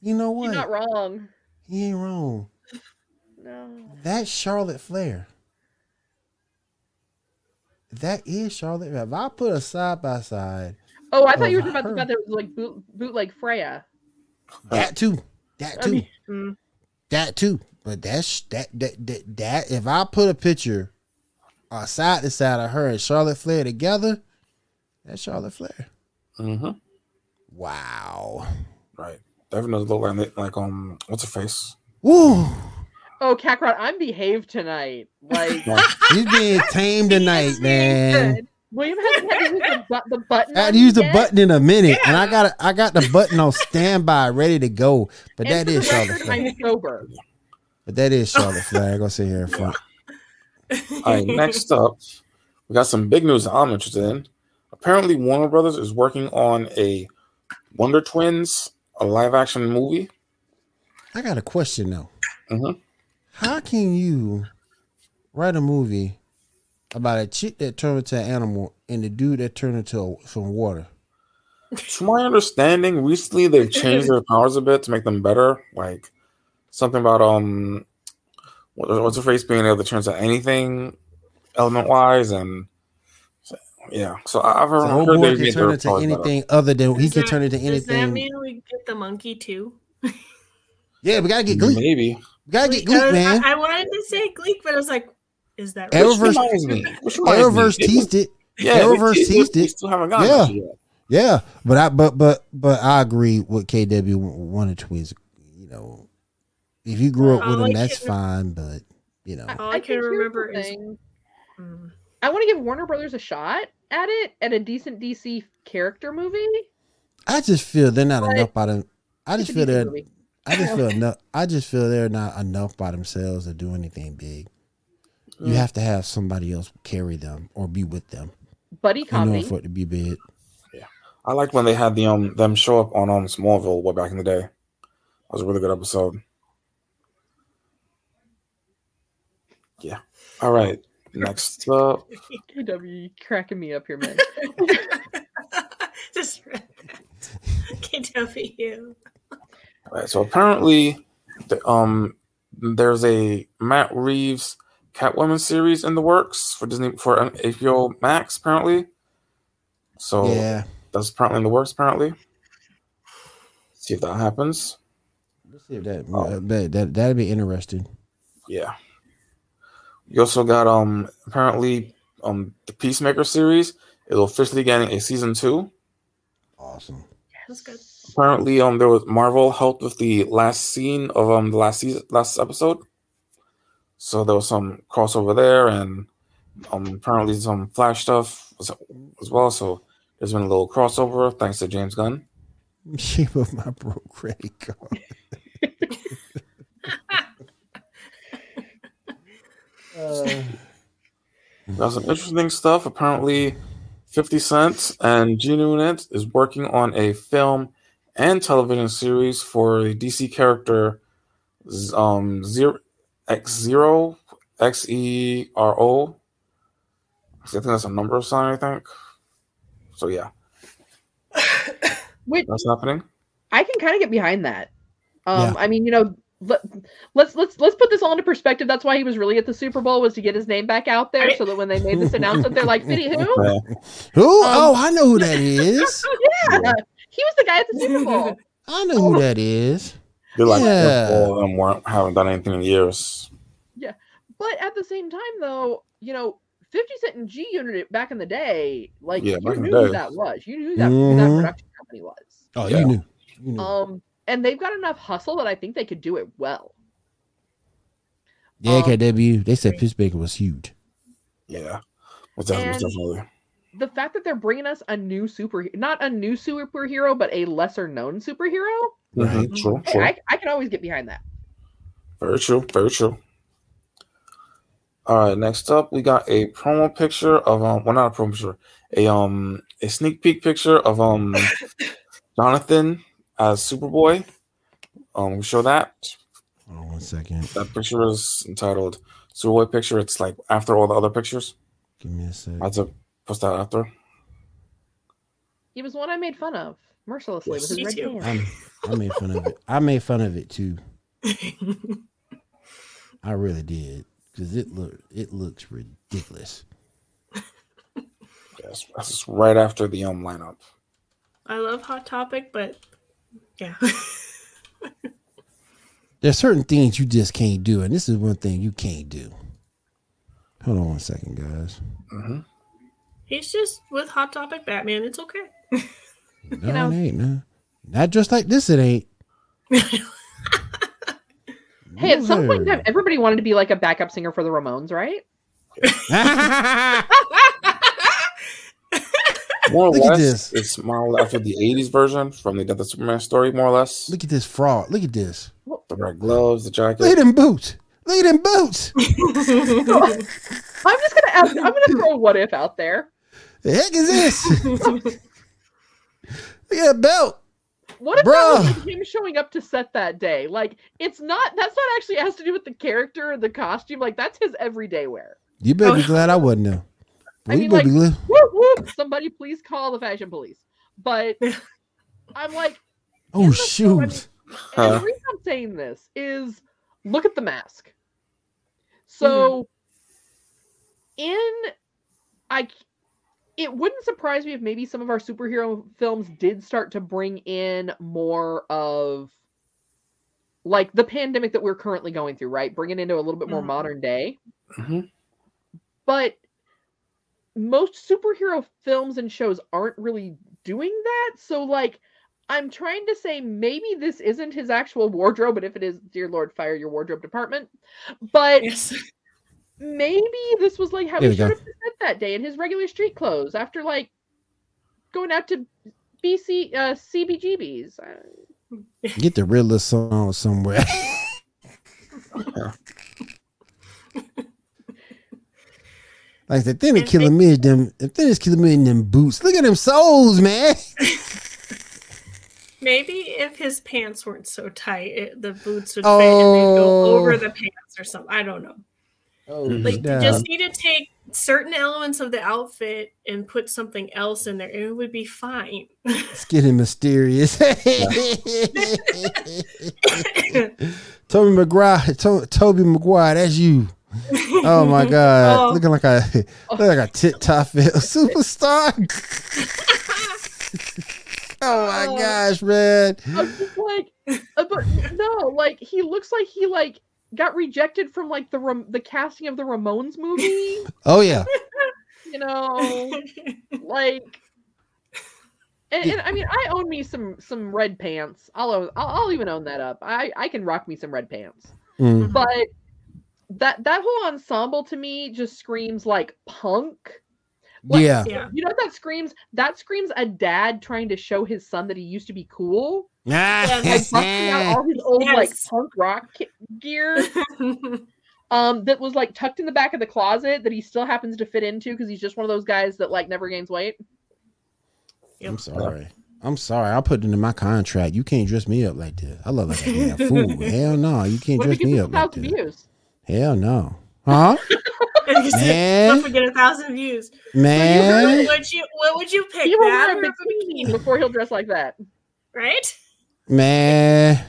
You know what? You're not wrong. He ain't wrong. No. That's Charlotte Flair. That is Charlotte. Flair. If I put a side by side, Oh, I thought you were talking about the fact that was like boot, bootleg Freya. that too, that I too, mean- Mm. That too. But that's that that that, that if I put a picture uh, side to side of her and Charlotte Flair together, that's Charlotte Flair. hmm Wow. Right. Definitely does look like like um what's her face? Woo. Oh, Kakarot, I'm behaved tonight. Like He's being tamed tonight, man. William hasn't had to use the, bu- the button. I had on to use the yet, button in a minute, and I got I got the button on standby, ready to go. But and that for Charlotte record, Flair. I'm sober. But that is Charlotte Flair. I go sit here in front. All right, next up, we got some big news I'm interested in. Apparently, Warner Brothers is working on a Wonder Twins, a live action movie. I got a question though. Mhm. How can you write a movie about a chick that turned into an animal and the dude that turned into a, some water? To my understanding, recently they've changed their powers a bit to make them better. Like something about um, what- what's the phrase being able to turn into anything, element wise, and so- yeah. So I- I've heard, So heard boy they've can turn their into powers better. anything other than he Does can turn into anything. Does that mean we get the monkey too? Yeah, we gotta get Gleek. Maybe. We gotta get Because Gleek, man. I, I wanted to say Gleek, but I was like, is that Arrowverse- Which right? reminds me. Which reminds Arrowverse it teased it. Yeah, Arrowverse we, teased we, we it. still haven't gotten Yeah. it. Yeah, but I but but but I agree with KW Wonder Twins. You know, if you grew up with All them, that's fine. But you know, All I can here's the remember is- Mm. I want to give Warner Brothers a shot at it at a decent DC character movie. I just feel they're not But- enough by them. I just feel they're. movie. I just feel enough. I just feel they're not enough by themselves to do anything big. You have to have somebody else carry them or be with them buddy in order for it to be big. Yeah, I like when they had the um them show up on um Smallville way back in the day. That was a really good episode. Yeah. All right. Next up, KW cracking me up here, man. Just KW. all right, so apparently, the, um, there's a Matt Reeves Catwoman series in the works for Disney for um, HBO Max. Apparently, so Yeah, that's apparently in the works. Apparently, see if that happens. let's see if that Oh. uh, that that that'd be interesting. Yeah. You also got um apparently um the Peacemaker series is officially getting a season two. Awesome. Yeah, That's good. Apparently um there was Marvel helped with the last scene of um the last season last episode. So there was some crossover there and um apparently some flash stuff as, as well. So there's been a little crossover thanks to James Gunn. Shape of my broke credit card. Uh, Got some interesting stuff. Apparently, 50 Cent and G Unit is working on a film and television series for the DC character um zero X zero X E R O. I think that's a number sign, I think. So yeah, Which that's happening. I can kind of get behind that. Um, Yeah. I mean, you know, let, let's let's let's put this all into perspective. That's why he was really at the Super Bowl was to get his name back out there, so that when they made this announcement, they're like, "Fitty who? Yeah. who? oh, I know who that is. Yeah, he was the guy at the Super Bowl." I know who that is. They're like Yeah. all of them weren't haven't done anything in years. Yeah, but at the same time, though, you know, Fifty Cent and G Unit back in the day, like Yeah, you back in the knew who that was. You knew that who that production company was. Oh, Yeah. you knew. You knew. Um, and they've got enough hustle that I think they could do it well. yeah, um, KW. They said Pittsburgh was huge. Yeah, was definitely, And- definitely. The fact that they're bringing us a new super, not a new superhero, but a lesser known superhero, Right. Mhm, True, hey, true. I, I can always get behind that. Very true. Very true. All right. Next up, we got a promo picture of um. Well, not a promo picture. A um. A sneak peek picture of um. Jonathan as Superboy. Um. We show that. Hold on one second. That picture is entitled Superboy picture. It's like after all the other pictures. Give me a sec. That's a What's that after? He was one I made fun of mercilessly with his red too. pants. I'm, I made fun of it. I made fun of it too. I really did because it look it looks ridiculous. Yes, that's right after the um lineup. I love Hot Topic, but yeah. There's certain things you just can't do, and this is one thing you can't do. Hold on one second, guys. hmm He's just with Hot Topic Batman. It's okay. No, know- it ain't. No. Not just like this. It ain't. Hey, at some point in time, everybody wanted to be like a backup singer for the Ramones, right? More or Look at less, this. it's more or less after the '80s version from the Death of Superman story, more or less. Look at this fraud. Look at this. The red gloves, the jacket. Look at them boots. Look at them boots. I'm just gonna ask. I'm gonna throw a what if out there. The heck is this? Look at that belt. What if Bruh. that was like him showing up to set that day? Like, it's not. That's not actually has to do with the character or the costume. Like, that's his everyday wear. You better be Oh. glad I wasn't there. I you mean, better be glad. Whoop whoop! Somebody please call the fashion police. But I'm like, Oh in the I mean, shoot! and the reason I'm saying this is look at the mask. So mm-hmm. in I it wouldn't surprise me if maybe some of our superhero films did start to bring in more of like the pandemic that we're currently going through, right? Bring it into a little bit more Mhm. modern day. Mhm. But most superhero films and shows aren't really doing that. So like I'm trying to say maybe this isn't his actual wardrobe, but if it is, dear Lord, fire your wardrobe department. But yes. maybe this was like how There he we go. should have present that day in his regular street clothes after like going out to BC uh, CBGBs. Uh, Get the Riddler song somewhere. like the thing that And killing me is them. The thing that's killing me in them boots. Look at them soles, man. Maybe if his pants weren't so tight, it, the boots would fit and they'd go Oh. over the pants or something. I don't know. Oh, Like damn. you just need to take certain elements of the outfit and put something else in there, and it would be fine. it's getting mysterious. Tobey Maguire, to- Tobey Maguire, that's you. Oh my god, Oh. looking like a look like a tit top superstar. oh my Oh. gosh, man. I was just like, uh, but no, like he looks like he like got rejected from like the Ram- the casting of the Ramones movie. Oh yeah, You know, like. And, and I mean, I own me some some red pants. I'll, I'll I'll even own that up. I I can rock me some red pants. Mm. but that that whole ensemble to me just screams like punk Like, yeah. yeah. you know what that screams that screams a dad trying to show his son that he used to be cool Yeah, like busting out all his old like punk rock gear um that was like tucked in the back of the closet that he still happens to fit into because he's just one of those guys that like never gains weight I'm sorry. I'm sorry. I'll put it in my contract. You can't dress me up like this. I look like a damn fool. Hell no. You can't what dress he me up like thousand that. Hell no. Huh? Don't Man. forget a thousand views. Man. What would you What would you pick? he will wear a or a bikini bikini? before he'll dress like that Right? Man.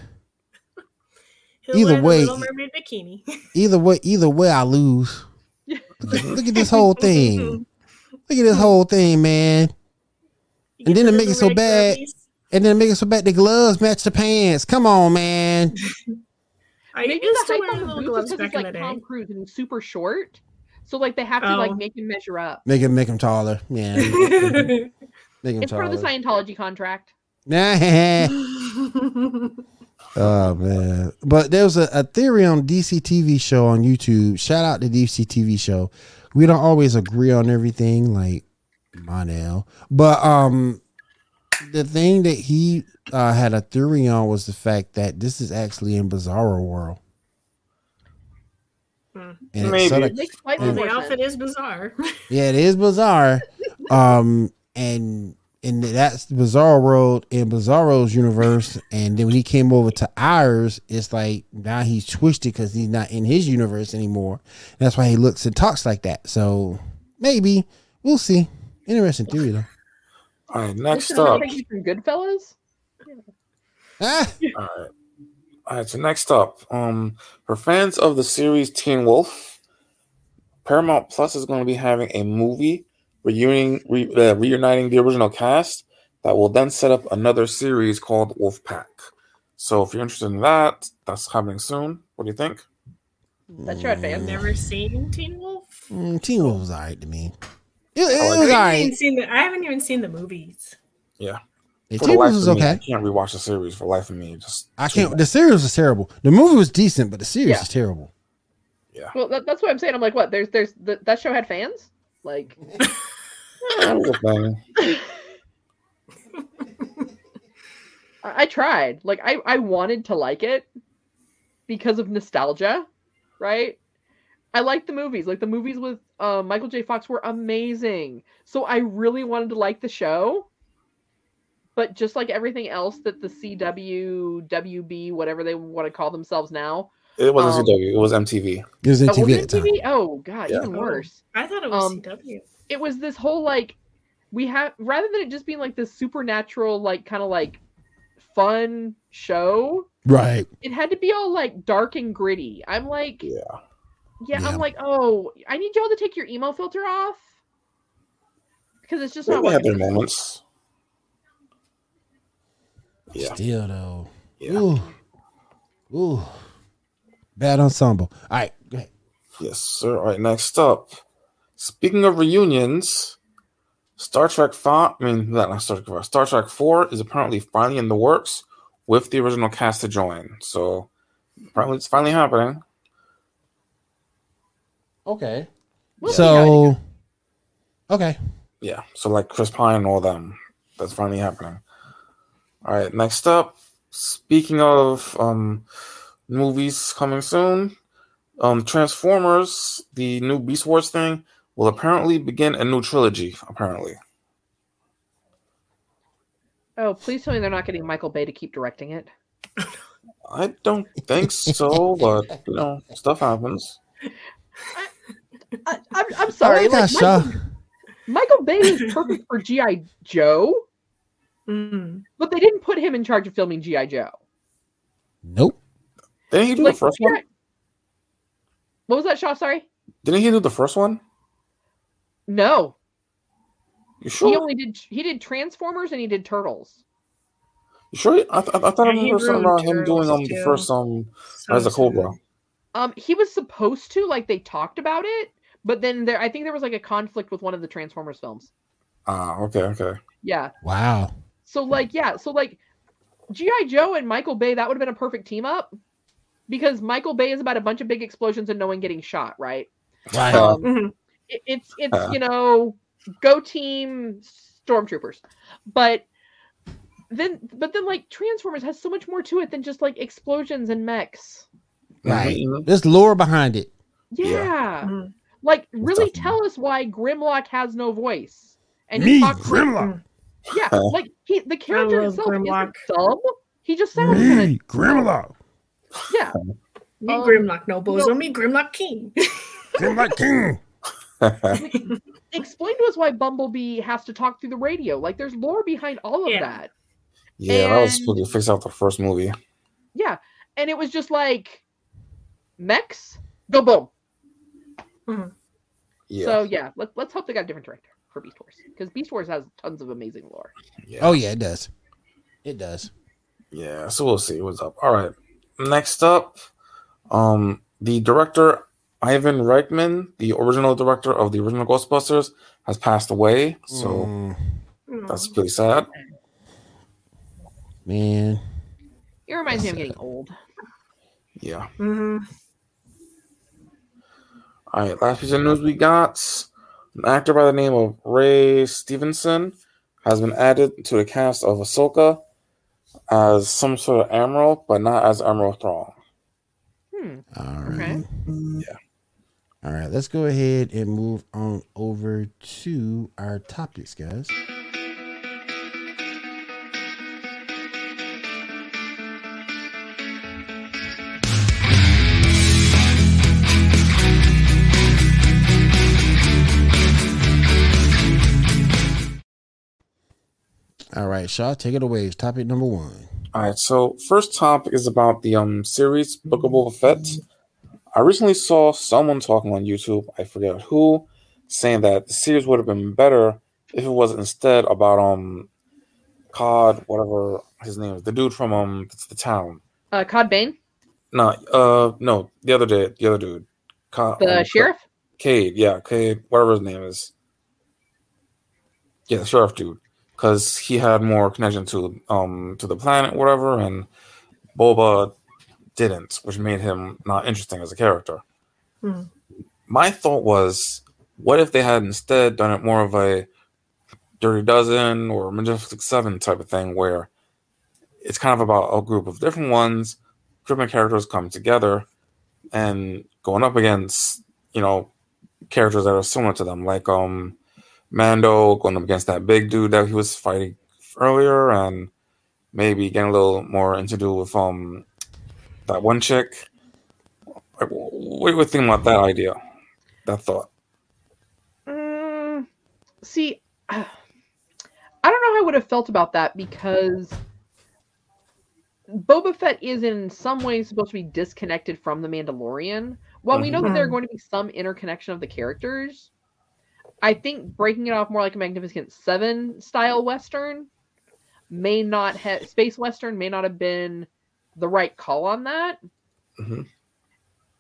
He'll Either way- the Little Mermaid bikini. Either way, either way I lose. Look at, look at this whole thing. Look at this whole thing, man. And then the to make it so bad- grubbies. And then make it so bad the gloves match the pants. Come on, man. I Maybe used the to hype wear on the little gloves is because back it's in the like day. Tom Cruise and super short, so like they have to Oh. like make him measure up. Make him make him taller. Yeah. Make him It's part of the. Scientology contract. oh man. But there was a, a theory on DC TV show on YouTube. Shout out to DC TV show. We don't always agree on everything, like Monel. But um the thing that he uh, had a theory on was the fact that this is actually in Bizarro World. And Maybe. sorta- It makes quite well, more the outfit is bizarre. yeah, it is bizarre. Um, and and that's Bizarro World in Bizarro's universe. And then when he came over to ours, it's like now he's twisted because he's not in his universe anymore. That's why he looks and talks like that. So maybe we'll see. Interesting theory though. All right, next Listen up. from Goodfellas. Ah, All right. All right, so next up, um, for fans of the series Teen Wolf, Paramount Plus is going to be having a movie reuniting, re, uh, reuniting the original cast that will then set up another series called Wolfpack. So if you're interested in that, that's happening soon. What do you think? That's show had I've never seen Teen Wolf. mm, Teen Wolf was alright to me. It, it like was I haven't, even alright. seen the, I haven't even seen the movies. Yeah, For Teen the Wolf life was of me, I can't rewatch the series for life of me. Just I can't. The series was terrible. The movie was decent, but the series Yeah. is terrible. Yeah. Well, that, that's what I'm saying. I'm like, what? There's, there's the, that show had fans. Like, That was a thing. I, I tried. Like, I, I wanted to like it because of nostalgia, right? I like the movies. Like the movies with uh, Michael J. Fox were amazing. So I really wanted to like the show. But just like everything else that the CW, WB, whatever they want to call themselves now, It wasn't Um, CW. It was MTV. It was in Oh, was TV it at the time. TV? Oh god, Yeah. even worse. I thought it was Um, CW. It was this whole like we have rather than it just being like this supernatural, like kind of like fun show, Right. it had to be all like dark and gritty. I'm like, Yeah. yeah, Yeah. I'm like, oh, I need y'all to take your emo filter off because it's just not They had their moments. Yeah. Still though. Yeah. Ooh. Ooh. Bad ensemble. All right. Go ahead. Yes, sir. All right, next up. Speaking of reunions, Star Trek Five. I mean, not not Star Trek Five. Star Trek Four is apparently finally in the works with the original cast to join. So apparently, it's finally happening. Okay. We'll see how it goes. So. Okay. Yeah. So like Chris Pine and all them, that's finally happening. All right. Next up. Speaking of um, movies coming soon, um, Transformers, the new Beast Wars thing, will apparently begin a new trilogy. Apparently. oh, please tell me they're not getting Michael Bay to keep directing it. I don't think so, but you know, stuff happens. I, I'm, I'm sorry, I like like, Michael, Shaw- Michael Bay is perfect for GI Joe, Mm. but they didn't put him in charge of filming GI Joe. Nope. Didn't he do Like, the first one? What was that, Shaw? Sorry. Didn't he do the first one? No, You sure? he only did he did Transformers and he did Turtles. You sure? I, th- I thought I Yeah, he remember something about him doing um Turtles, the first um So as a sad. Cobra. Um, he was supposed to like they talked about it, but then there I think there was like a conflict with one of the Transformers films. Ah, okay, okay. Yeah. Wow. So like yeah, so like GI Joe and Michael Bay that would have been a perfect team up because Michael Bay is about a bunch of big explosions and no one getting shot, right? Right. Um, Mhm. It- it's it's Uh. you know go team stormtroopers but then but then like transformers has so much more to it than just like explosions and mechs Right. Mhm. There's lore behind it. yeah, Yeah. Mhm. like really definitely- tell us why grimlock has no voice and Me, he talks Grimlock. yeah Uh. like he the character himself Grimlock. isn't dumb he just sounds kind Me, Grimlock. yeah Me Um, Grimlock, no bozo. no. Me Grimlock King. Grimlock King. explain to us why bumblebee has to talk through the radio like there's lore behind all of Yeah. that yeah, that was And- supposed to fix out the first movie. Yeah. And it was just like mechs, go boom. Yeah. So yeah, let, let's hope they got a different director for Beast Wars. Because Beast Wars has tons of amazing lore. yeah. Oh yeah, it does. It does. Yeah, so we'll see what's up. All right. Next up, um, the director Ivan Reitman, the original director of the original Ghostbusters, has passed away. So Mm, that's pretty sad. man. It reminds me of getting old. Yeah. hmm All right. Last piece of news we got: an actor by the name of Ray Stevenson has been added to the cast of Ahsoka as some sort of Admiral, but not as Admiral Thrawn. Hmm. All right. Okay. Yeah. All right. Let's go ahead and move on over to our topics, guys. All right, Shaw, take it away. It's topic number one. All right, so first topic is about the um series Book of Fett. I recently saw someone talking on YouTube, I forget who, saying that the series would have been better if it was instead about um Cod, whatever his name is, the dude from um the town. Uh, Cad Bane, No, uh, no, the other day, the other dude, Cod, the um, sheriff. Cade, yeah, Cade, whatever his name is. Yeah, the sheriff dude, because he had more connection to um to the planet, whatever, and Boba didn't, which made him not interesting as a character. Hmm. My thought was, what if they had instead done it more of a Dirty Dozen or Majestic Seven type of thing, where it's kind of about a group of different ones, different characters come together and going up against, you know, characters that are similar to them, like um Mando going up against that big dude that he was fighting earlier, and maybe getting a little more into do with um that one chick. Like, What do you think about that idea? That thought. Mm, see, I don't know how I would have felt about that because Boba Fett is in some ways supposed to be disconnected from the Mandalorian. While we know that there are Mhm. going to be some interconnection of the characters, I think breaking it off more like a Magnificent Seven style Western may not have space Western may not have been the right call on that. Mhm.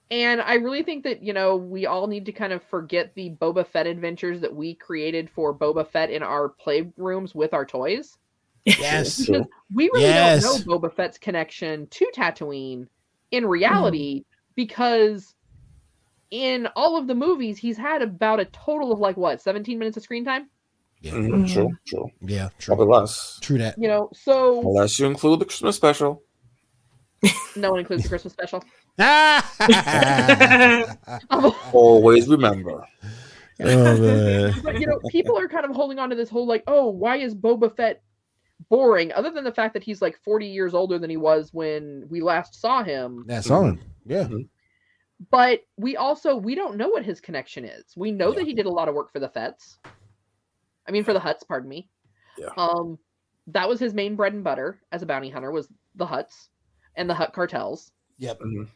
And I really think that, you know, we all need to kind of forget the Boba Fett adventures that we created for Boba Fett in our playrooms with our toys. Yes. True. We really Yes. don't know Boba Fett's connection to Tatooine in reality because in all of the movies, he's had about a total of like what, 17 minutes of screen time? Yeah. Mhm, True, true. Yeah. True. Probably less. True that. You know, so Unless you include the Christmas special. no one includes the Christmas special. oh Always remember. man. but you know, people are kind of holding on to this whole like, oh, why is Boba Fett boring? Other than the fact that he's like 40 years older than he was when we last saw him. That's on. Yeah. But we also we don't know what his connection is. We know that he did a lot of work for the Fets. I mean for the Hutts, pardon me. Yeah. Um that was his main bread and butter as a bounty hunter was the Hutts and the Hutt cartels. Yep. Mhm.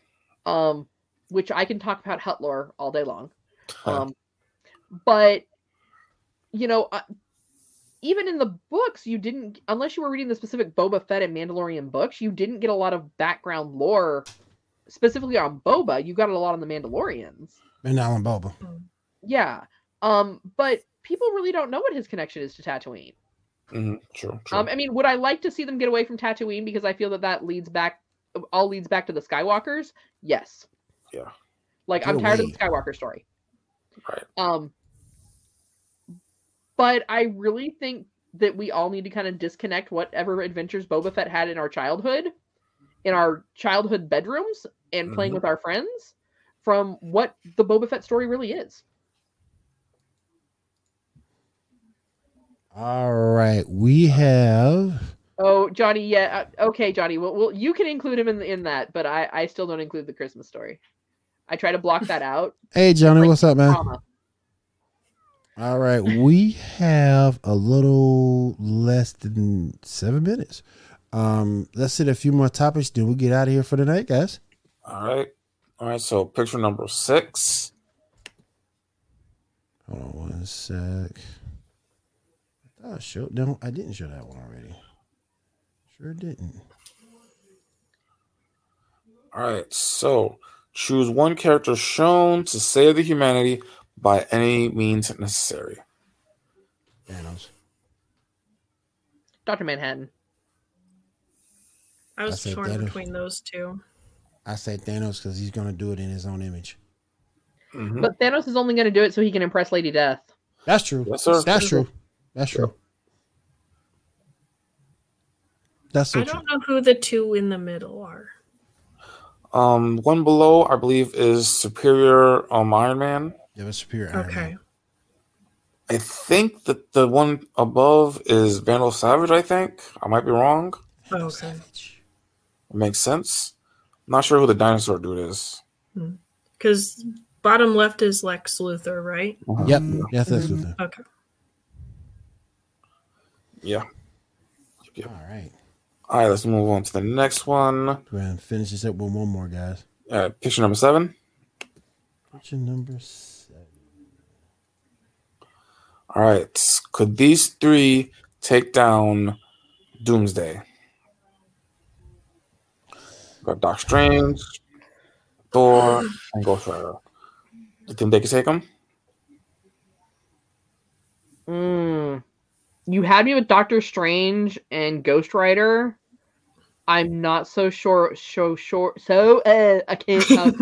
Um which I can talk about Hutt lore all day long. Um, but you know, uh, even in the books, you didn't, unless you were reading the specific Boba Fett and Mandalorian books, you didn't get a lot of background lore specifically on Boba. You got it a lot on the Mandalorians. And Alan Boba. Yeah. Um, but people really don't know what his connection is to Tatooine. Mhm, True, true. Um, I mean, would I like to see them get away from Tatooine because I feel that that leads back, all leads back to the Skywalkers? Yes. Yeah. Like Get I'm tired of the Skywalker story. Right. Um, but I really think that we all need to kind of disconnect whatever adventures Boba Fett had in our childhood, in our childhood bedrooms, and playing Mhm. with our friends, from what the Boba Fett story really is. All right. We have Oh, Johnny, yeah, uh, okay, Johnny. Well, well, you can include him in in that, but I I still don't include the Christmas story. I try to block that out. Hey Johnny, Like, what's up, man? Trauma. All right, we have a little less than seven minutes. Um, let's hit a few more topics, then we'll get out of here for the night, guys. All right. All right. So picture number six. Hold on one sec. I thought I showed no, I didn't show that one already. Sure didn't. All right. So choose one character shown to save the humanity by any means necessary. Thanos. Doctor Manhattan. I was said torn Thanos. between those two. I say Thanos because he's gonna do it in his own image. Mhm. But Thanos is only going to do it so he can impress Lady Death. That's true. Yes, sir. That's true. That's true. That's so I don't know who the two in the middle are. Um, one below, I believe, is Superior um, Iron Man. Yeah, but superior. Iron Okay. Man. I think that the one above is Vandal Savage. I think I might be wrong. Oh, okay. Savage. It makes sense. I'm not sure who the dinosaur dude is. Because bottom left is Lex Luthor, right? Yep. Yes, that's Luthor. Okay. Yeah. All right. All right, let's move on to the next one. Go ahead and finish this up with one more, guys. Uh, picture number seven. Picture number seven. All right. Could these three take down Doomsday? Got Doc Strange, Thor, and Ghost Rider. You think they could take them? Mm. You had me with Doctor Strange and Ghost Rider. I'm not so sure. So sure. So uh, I can't talk.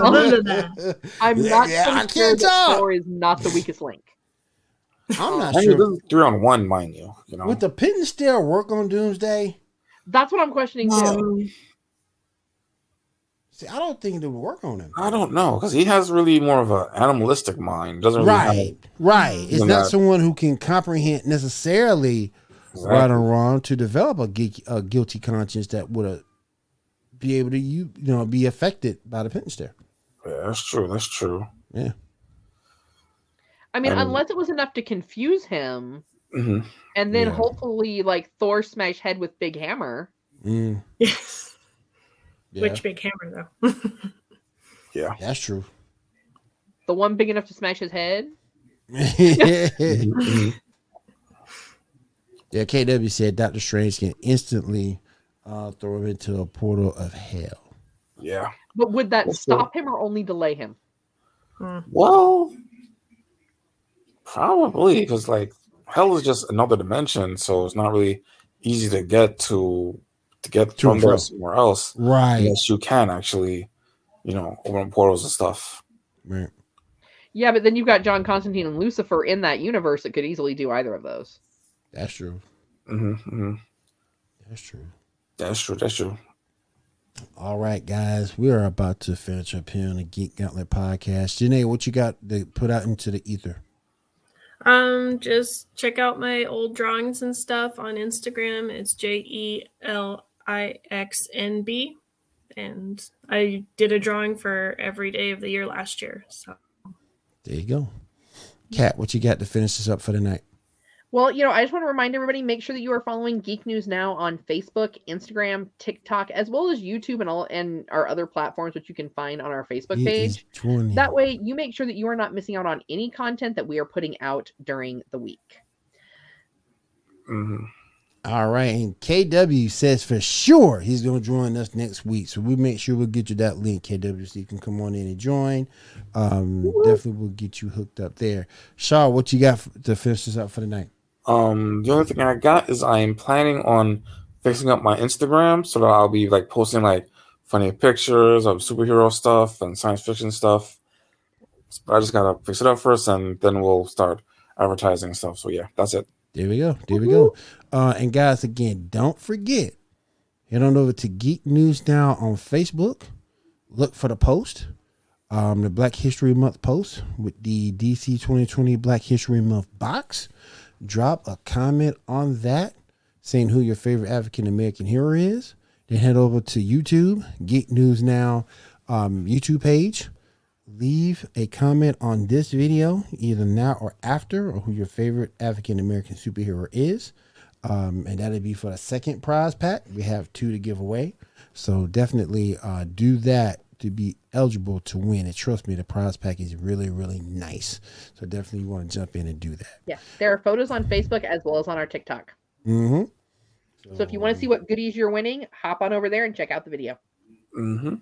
Other than that. I'm not Yeah, so I sure can't that talk. Thor is not the weakest link. I'm not I sure. three on one, mind you. You know, Would the Pit still work on Doomsday? That's what I'm questioning too. Um, See, I don't think it would work on him. I don't know because he has really more of an animalistic mind. Doesn't really have- Right, right. It's not not- someone who can comprehend necessarily Exactly. right or wrong to develop a, geek, a guilty conscience that would uh, be able to you you know be affected by the Pit there. Yeah, that's true. That's true. Yeah, I mean, Um, unless it was enough to confuse him, hmm and then Yeah. hopefully like Thor smash head with big hammer. mm, Yes. yeah. Which big hammer though? Yeah. that's true. The one big enough to smash his head. yeah. KW said Doctor Strange can instantly uh, throw him into a portal of hell. Yeah. But would that Well, so- stop him or only delay him? Well, probably because like hell is just another dimension, so it's not really easy to get to to get To from there somewhere else. Right. Unless you can actually, you know, open portals and stuff. right. Yeah, but then you've got John Constantine and Lucifer in that universe that could easily do either of those. That's true. hmm hmm That's true. That's true. That's true. All right, guys, we are about to finish up here on the Geek Gauntlet podcast. Janae, what you got to put out into the ether? Um, just check out my old drawings and stuff on Instagram. It's J E L I X N B. And I did a drawing for every day of the year last year. So There you go. Kat, what you got to finish this up for the night? Well, you know, I just want to remind everybody make sure that you are following Geek News Now on Facebook, Instagram, TikTok, as well as YouTube and all and our other platforms which you can find on our Facebook He page. That way you make sure that you are not missing out on any content that we are putting out during the week. hmm All right, and KW says for sure he's going to join us next week. So we make sure we'll get you that link, KW, so you can come on in and join. Um, definitely we'll get you hooked up there. Shaw, what you got f- to finish this up for the night? Um, the only thing I got is I am planning on fixing up my Instagram so that I'll be like posting like funny pictures of superhero stuff and science fiction stuff. But I just gotta fix it up first, and then we'll start advertising stuff. So yeah, that's it. There we go. There we go. Uh, and guys, again, don't forget, head on over to Geek News Now on Facebook. Look for the post, um, the Black History Month post with the DC 2020 Black History Month box. Drop a comment on that saying who your favorite African American hero is. Then head over to YouTube, Geek News Now um, YouTube page. Leave a comment on this video either now or after or who your favorite african american superhero is. Um, and that'll be for the second prize pack. We have two to give away. So definitely uh, do that to be eligible to win and trust me the prize pack is really really nice so definitely you want to jump in and do that Yeah. There are photos on Facebook as well as on our TikTok. mm-hmm. So if you want to see what goodies you're winning, hop on over there and check out the video. hmm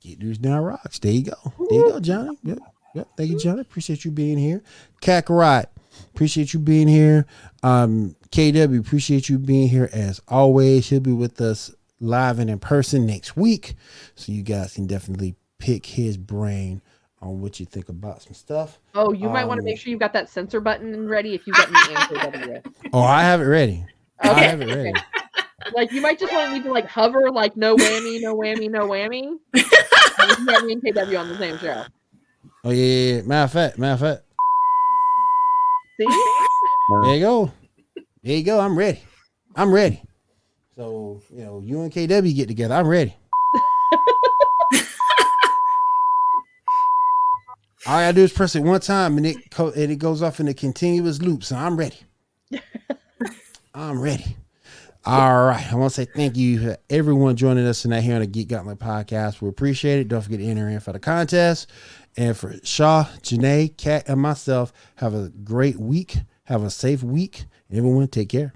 Geek News Now Rocks. There you go. There you go, Johnny. Yep. Yep. Thank you, Johnny. Appreciate you being here. Kakarot. Appreciate you being here. Um, KW, appreciate you being here as always. He'll be with us live and in person next week. So you guys can definitely pick his brain on what you think about some stuff. Oh, you might want to Um, make sure you've got that censor button ready if you've got any ANKW. Oh, I have it ready. I have it ready. Like you might just want to need to like hover like no whammy, no whammy, no whammy. And you have me and KW on the same show. Oh, yeah, yeah, yeah. Matter of fact, matter of fact. See? There you go. There you go. I'm ready. I'm ready. So, you know, you and KW get together. I'm ready. All I gotta do is press it one time and it co- and it goes off in a continuous loop. So I'm ready. I'm ready. All right. I want to say thank you to everyone joining us tonight here on the Geek Gauntlet podcast. We appreciate it. Don't forget to enter in for the contest. And for Shaw, Janae, Kat, and myself, have a great week. Have a safe week. Everyone, take care.